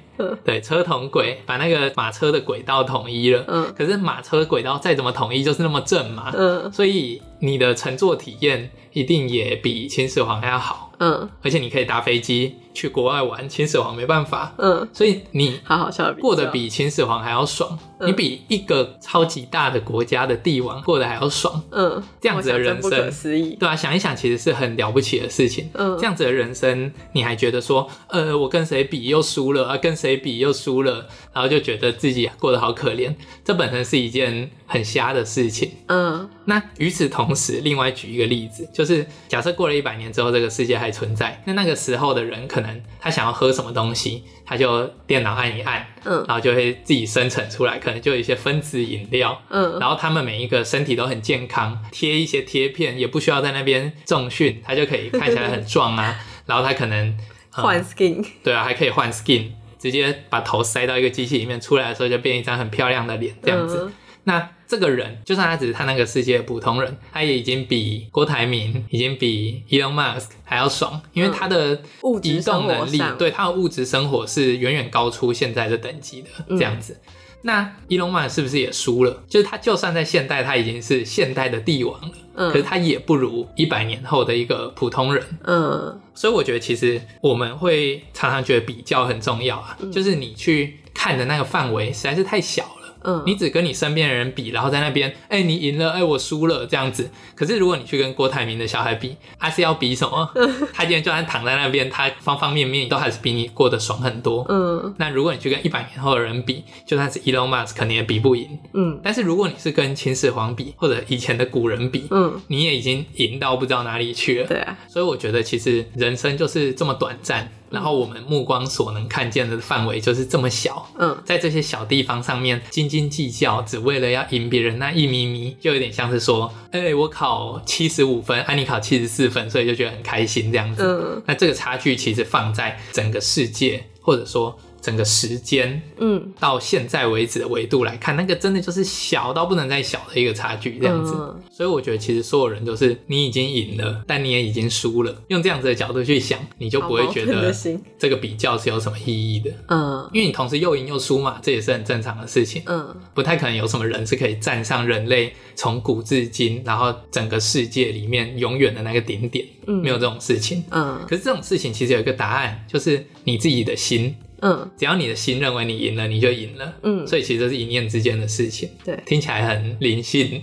对，车同轨，把那个马车的轨道统一了。嗯，可是马车轨道再怎么统一，就是那么正嘛。嗯，所以你的乘坐体验一定也比秦始皇还要好。嗯，而且你可以搭飞机去国外玩，秦始皇没办法。嗯，所以你好好笑，过得比秦始皇还要爽。你比一个超级大的国家的帝王过得还要爽，嗯，这样子的人生，不可思议，对啊，想一想，其实是很了不起的事情，嗯，这样子的人生，你还觉得说，呃，我跟谁比又输了啊，跟谁比又输了，然后就觉得自己过得好可怜，这本身是一件很瞎的事情，嗯，那与此同时，另外举一个例子，就是假设过了一百年之后，这个世界还存在，那那个时候的人，可能他想要喝什么东西，他就电脑按一按，嗯，然后就会自己生成出来，可能就有一些分子饮料，嗯，然后他们每一个身体都很健康，贴一些贴片也不需要在那边重训，他就可以看起来很壮啊。然后他可能换 skin，对啊，还可以换 skin，直接把头塞到一个机器里面，出来的时候就变一张很漂亮的脸，这样子。那这个人，就算他只是他那个世界的普通人，他也已经比郭台铭，已经比 Elon Musk 还要爽，因为他的移动能力，对他的物质生活是远远高出现在的等级的，这样子。嗯、那 Elon Musk 是不是也输了？就是他就算在现代，他已经是现代的帝王了，嗯、可是他也不如一百年后的一个普通人。嗯，所以我觉得其实我们会常常觉得比较很重要啊，嗯、就是你去看的那个范围实在是太小了。嗯，你只跟你身边的人比，然后在那边，哎、欸，你赢了，哎、欸，我输了这样子。可是如果你去跟郭台铭的小孩比，他是要比什么？他今天就算躺在那边，他方方面面都还是比你过得爽很多。嗯，那如果你去跟一百年后的人比，就算是 Elon Musk，肯定也比不赢。嗯，但是如果你是跟秦始皇比，或者以前的古人比，嗯，你也已经赢到不知道哪里去了。对啊，所以我觉得其实人生就是这么短暂。然后我们目光所能看见的范围就是这么小，嗯，在这些小地方上面斤斤计较，只为了要赢别人那一咪咪，就有点像是说，哎、欸，我考七十五分，啊，你考七十四分，所以就觉得很开心这样子。嗯，那这个差距其实放在整个世界，或者说。整个时间，嗯，到现在为止的维度来看，那个真的就是小到不能再小的一个差距，这样子。嗯、所以我觉得其实所有人都是你已经赢了，但你也已经输了。用这样子的角度去想，你就不会觉得这个比较是有什么意义的。嗯，因为你同时又赢又输嘛，这也是很正常的事情。嗯，不太可能有什么人是可以站上人类从古至今，然后整个世界里面永远的那个顶点。嗯，没有这种事情。嗯，可是这种事情其实有一个答案，就是你自己的心。嗯，只要你的心认为你赢了，你就赢了。嗯，所以其实是一念之间的事情。对，听起来很灵性，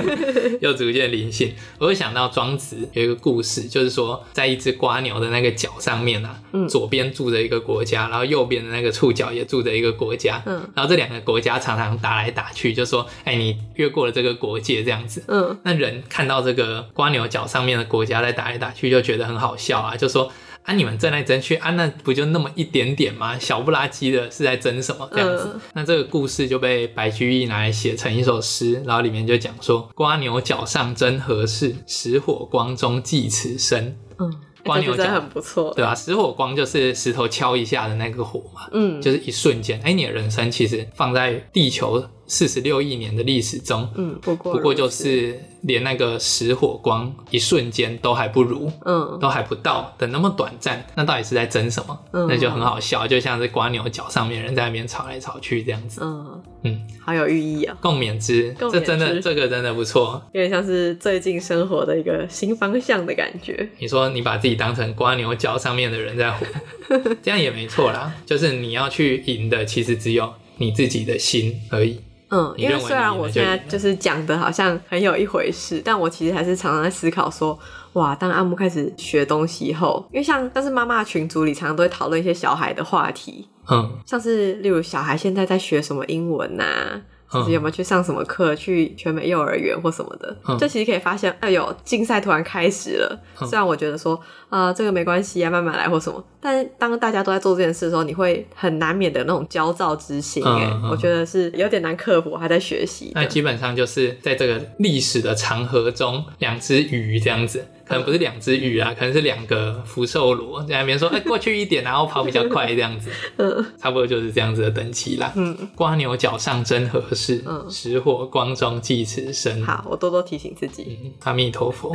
又逐渐灵性。我会想到庄子有一个故事，就是说在一只瓜牛的那个角上面啊，嗯，左边住着一个国家，然后右边的那个触角也住着一个国家。嗯，然后这两个国家常常打来打去，就说：“哎，你越过了这个国界，这样子。”嗯，那人看到这个瓜牛角上面的国家在打来打去，就觉得很好笑啊，就说。啊！你们争来争去啊，那不就那么一点点吗？小不拉几的是在争什么这样子？呃、那这个故事就被白居易拿来写成一首诗，然后里面就讲说：瓜牛角上争何事？石火光中寄此身。嗯，瓜牛角很不错，对吧、啊？石火光就是石头敲一下的那个火嘛，嗯，就是一瞬间。哎、欸，你的人生其实放在地球四十六亿年的历史中，嗯，不过不过就是。连那个石火光一瞬间都还不如，嗯，都还不到的那么短暂，那到底是在争什么？嗯，那就很好笑，就像是瓜牛角上面人在那边吵来吵去这样子，嗯嗯，好有寓意啊！共勉之，共勉之，这真的这个真的不错，有点像是最近生活的一个新方向的感觉。你说你把自己当成瓜牛角上面的人在活，这样也没错啦，就是你要去赢的，其实只有你自己的心而已。嗯，因为虽然我现在就是讲的好像很有一回事，但我其实还是常常在思考说，哇，当阿木开始学东西以后，因为像但是妈妈群组里常常都会讨论一些小孩的话题，嗯，像是例如小孩现在在学什么英文呐、啊。就是有没有去上什么课，去全美幼儿园或什么的，嗯、就其实可以发现，哎呦，竞赛突然开始了。嗯、虽然我觉得说，啊、呃，这个没关系啊，慢慢来或什么，但是当大家都在做这件事的时候，你会很难免的那种焦躁之心，哎、嗯，嗯、我觉得是有点难克服，还在学习。那基本上就是在这个历史的长河中，两只鱼这样子。可能不是两只鱼啊，可能是两个福寿螺在那边说：“哎、欸，过去一点，然后跑比较快这样子。”嗯，差不多就是这样子的等级啦。嗯，瓜牛角上真合适？嗯，石火光中寄此生。好，我多多提醒自己。嗯，阿弥陀佛。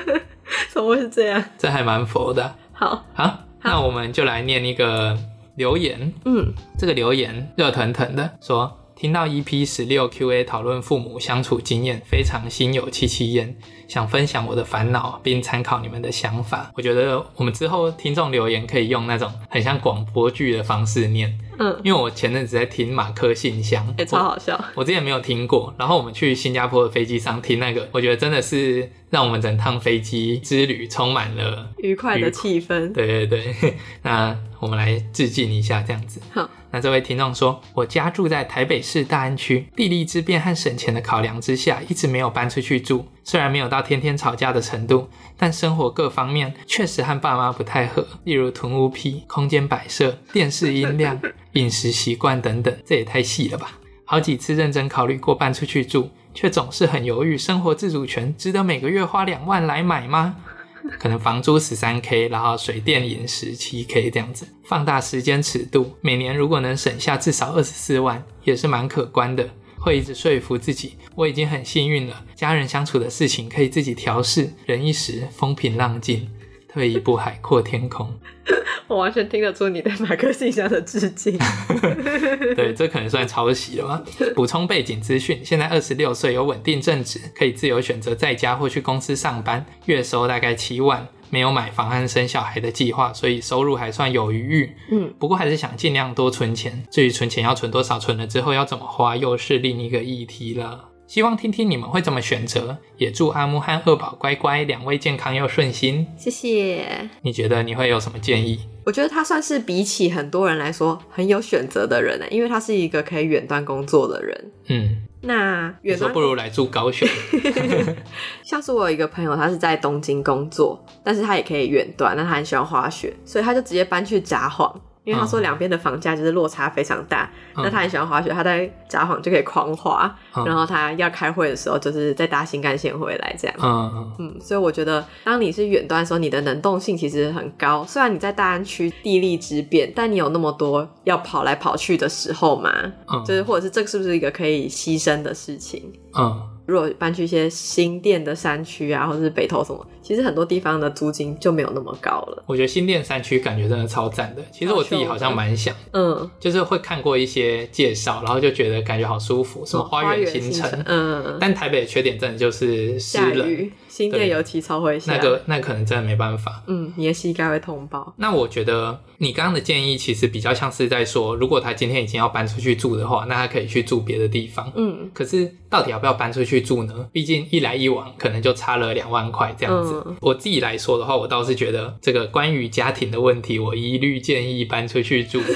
怎么会是这样？这还蛮佛的。好，好，那我们就来念一个留言。嗯，这个留言热腾腾的说。听到 EP 十六 QA 讨论父母相处经验，非常心有戚戚焉，想分享我的烦恼，并参考你们的想法。我觉得我们之后听众留言可以用那种很像广播剧的方式念。嗯，因为我前阵子在听马克信箱，也、欸、超好笑我。我之前没有听过，然后我们去新加坡的飞机上听那个，我觉得真的是让我们整趟飞机之旅充满了愉快的气氛。对对对，那我们来致敬一下，这样子。好。那这位听众说，我家住在台北市大安区，地利之便和省钱的考量之下，一直没有搬出去住。虽然没有到天天吵架的程度，但生活各方面确实和爸妈不太合，例如囤物癖、空间摆设、电视音量、饮食习惯等等，这也太细了吧！好几次认真考虑过搬出去住，却总是很犹豫。生活自主权值得每个月花两万来买吗？可能房租十三 k，然后水电饮食七 k 这样子，放大时间尺度，每年如果能省下至少二十四万，也是蛮可观的。会一直说服自己，我已经很幸运了，家人相处的事情可以自己调试，忍一时风平浪静。退一步，海阔天空。我完全听得出你对马克信箱的致敬。对，这可能算抄袭了吗？补充背景资讯：现在二十六岁，有稳定正职，可以自由选择在家或去公司上班，月收大概七万，没有买房和生小孩的计划，所以收入还算有余裕。嗯，不过还是想尽量多存钱。至于存钱要存多少，存了之后要怎么花，又是另一个议题了。希望听听你们会怎么选择，也祝阿木和二宝乖乖，两位健康又顺心。谢谢。你觉得你会有什么建议？我觉得他算是比起很多人来说很有选择的人呢，因为他是一个可以远端工作的人。嗯，那远端不如来住高雄。像是我有一个朋友，他是在东京工作，但是他也可以远端，那他很喜欢滑雪，所以他就直接搬去札幌。因为他说两边的房价就是落差非常大。嗯、那他很喜欢滑雪，他在札幌就可以狂滑。嗯、然后他要开会的时候，就是再搭新干线回来这样。嗯嗯嗯，所以我觉得当你是远端的时候，你的能动性其实很高。虽然你在大安区地利之便，但你有那么多要跑来跑去的时候嘛。嗯，就是或者是这个是不是一个可以牺牲的事情？嗯。如果搬去一些新店的山区啊，或者是北投什么，其实很多地方的租金就没有那么高了。我觉得新店山区感觉真的超赞的。其实我自己好像蛮想，嗯，就是会看过一些介绍，然后就觉得感觉好舒服，什么花园新城，嗯。但台北的缺点真的就是湿冷，新店尤其超会下。那个那可能真的没办法。嗯，你的膝盖会痛爆。那我觉得你刚刚的建议其实比较像是在说，如果他今天已经要搬出去住的话，那他可以去住别的地方。嗯，可是到底要不要搬出去住呢？毕竟一来一往可能就差了两万块这样子。嗯、我自己来说的话，我倒是觉得这个关于家庭的问题，我一律建议搬出去住。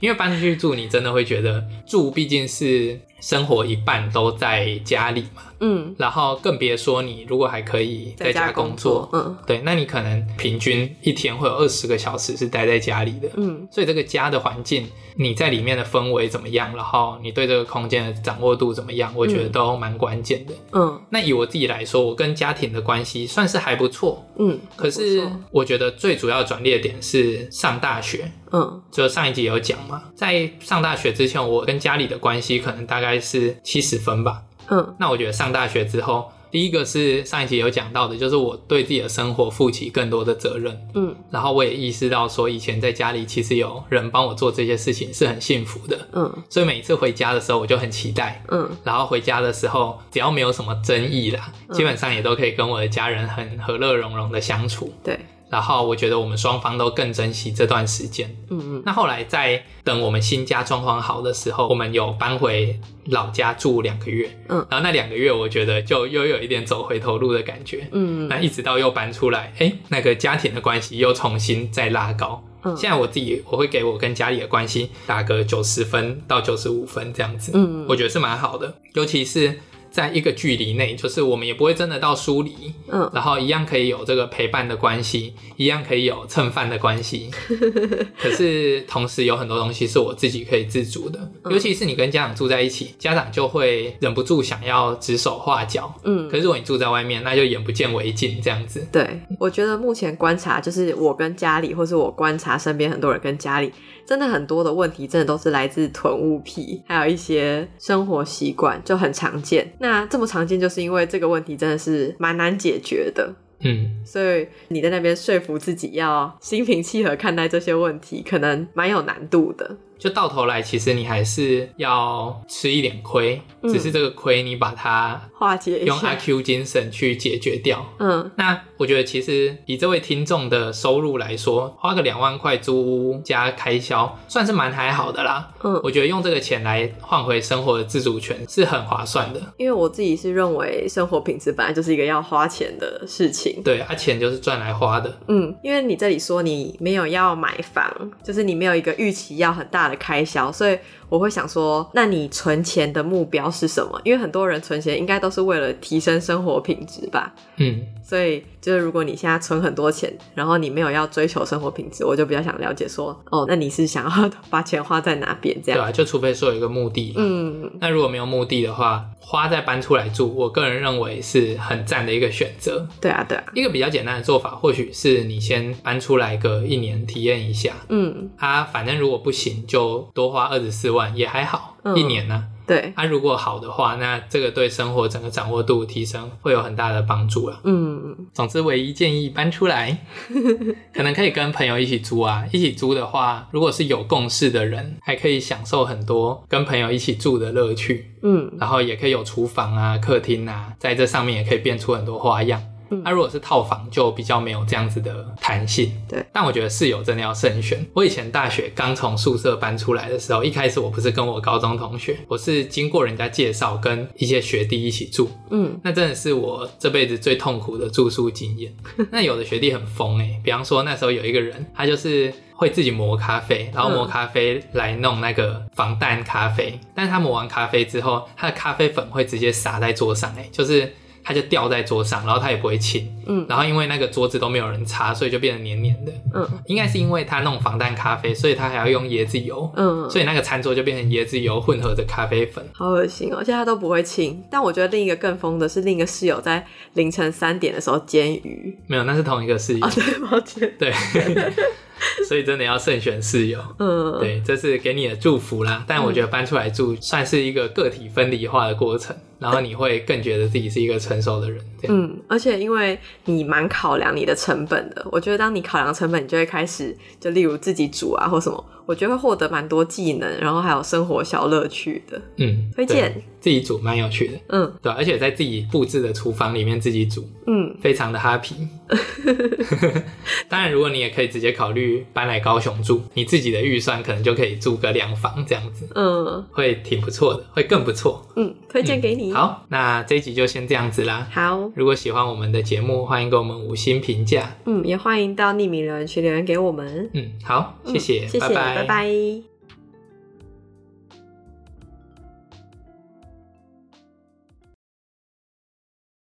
因为搬出去住，你真的会觉得住毕竟是生活一半都在家里嘛。嗯，然后更别说你如果还可以在家工作，工作嗯，对，那你可能平均一天会有二十个小时是待在家里的。嗯，所以这个家的环境，你在里面的氛围怎么样，然后你对这个空间的掌握度怎么样，我觉得都蛮关键的。嗯，那以我自己来说，我跟家庭的关系算是还不错。嗯，可是我觉得最主要转捩点是上大学。嗯，就上一集有讲嘛，在上大学之前，我跟家里的关系可能大概是七十分吧。嗯，那我觉得上大学之后，第一个是上一集有讲到的，就是我对自己的生活负起更多的责任。嗯，然后我也意识到说，以前在家里其实有人帮我做这些事情是很幸福的。嗯，所以每次回家的时候，我就很期待。嗯，然后回家的时候，只要没有什么争议啦，基本上也都可以跟我的家人很和乐融融的相处。对。然后我觉得我们双方都更珍惜这段时间。嗯嗯。那后来在等我们新家装潢好的时候，我们有搬回老家住两个月。嗯。然后那两个月，我觉得就又有一点走回头路的感觉。嗯。那一直到又搬出来，哎，那个家庭的关系又重新再拉高。嗯。现在我自己我会给我跟家里的关系打个九十分到九十五分这样子。嗯。我觉得是蛮好的，尤其是。在一个距离内，就是我们也不会真的到疏离，嗯，然后一样可以有这个陪伴的关系，一样可以有蹭饭的关系。可是同时有很多东西是我自己可以自主的，嗯、尤其是你跟家长住在一起，家长就会忍不住想要指手画脚，嗯。可是如果你住在外面，那就眼不见为净这样子。对，我觉得目前观察就是我跟家里，或是我观察身边很多人跟家里。真的很多的问题，真的都是来自囤物癖，还有一些生活习惯就很常见。那这么常见，就是因为这个问题真的是蛮难解决的。嗯，所以你在那边说服自己要心平气和看待这些问题，可能蛮有难度的。就到头来，其实你还是要吃一点亏，嗯、只是这个亏你把它化解，用阿 Q 精神去解决掉。嗯，那我觉得其实以这位听众的收入来说，花个两万块租屋加开销，算是蛮还好的啦。嗯，我觉得用这个钱来换回生活的自主权是很划算的。因为我自己是认为生活品质本来就是一个要花钱的事情。对，啊，钱就是赚来花的。嗯，因为你这里说你没有要买房，就是你没有一个预期要很大的开销，所以我会想说，那你存钱的目标是什么？因为很多人存钱应该都是为了提升生活品质吧。嗯，所以就是如果你现在存很多钱，然后你没有要追求生活品质，我就比较想了解说，哦，那你是想要 把钱花在哪边？这样。对啊，就除非说有一个目的。嗯，那如果没有目的的话，花再搬出来住，我个人认为是很赞的一个选择。对啊，对啊。一个比较简单的做法，或许是你先搬出来个一年体验一下。嗯，啊，反正如果不行，就多花二十四万也还好，嗯、一年呢、啊。对，啊，如果好的话，那这个对生活整个掌握度提升会有很大的帮助啊。嗯，总之，唯一建议搬出来，可能可以跟朋友一起租啊。一起租的话，如果是有共识的人，还可以享受很多跟朋友一起住的乐趣。嗯，然后也可以有厨房啊、客厅啊，在这上面也可以变出很多花样。那、如果是套房，就比较没有这样子的弹性。对，但我觉得室友真的要慎选。我以前大学刚从宿舍搬出来的时候，一开始我不是跟我高中同学，我是经过人家介绍，跟一些学弟一起住。嗯，那真的是我这辈子最痛苦的住宿经验。那有的学弟很疯哎、欸，比方说那时候有一个人，他就是会自己磨咖啡，然后磨咖啡来弄那个防弹咖啡。嗯、但是他磨完咖啡之后，他的咖啡粉会直接洒在桌上哎、欸，就是。它就掉在桌上，然后它也不会清。嗯，然后因为那个桌子都没有人擦，所以就变得黏黏的。嗯，应该是因为它弄防弹咖啡，所以它还要用椰子油。嗯，所以那个餐桌就变成椰子油混合着咖啡粉，好恶心哦！而且它都不会清。但我觉得另一个更疯的是，另一个室友在凌晨三点的时候煎鱼。没有，那是同一个室友。哦，对，抱歉。对。所以真的要慎选室友，嗯，对，这是给你的祝福啦。但我觉得搬出来住算是一个个体分离化的过程，然后你会更觉得自己是一个成熟的人。嗯，而且因为你蛮考量你的成本的，我觉得当你考量成本，你就会开始，就例如自己煮啊或什么，我觉得会获得蛮多技能，然后还有生活小乐趣的。嗯，推荐自己煮蛮有趣的。嗯，对，而且在自己布置的厨房里面自己煮，嗯，非常的 happy。当然，如果你也可以直接考虑搬来高雄住，你自己的预算可能就可以住个两房这样子，嗯，会挺不错的，会更不错。嗯，推荐给你。嗯。好，那这一集就先这样子啦。好，如果喜欢我们的节目，欢迎给我们五星评价。嗯，也欢迎到匿名留言区留言给我们。嗯，好，谢谢，嗯、谢谢，拜拜。拜拜。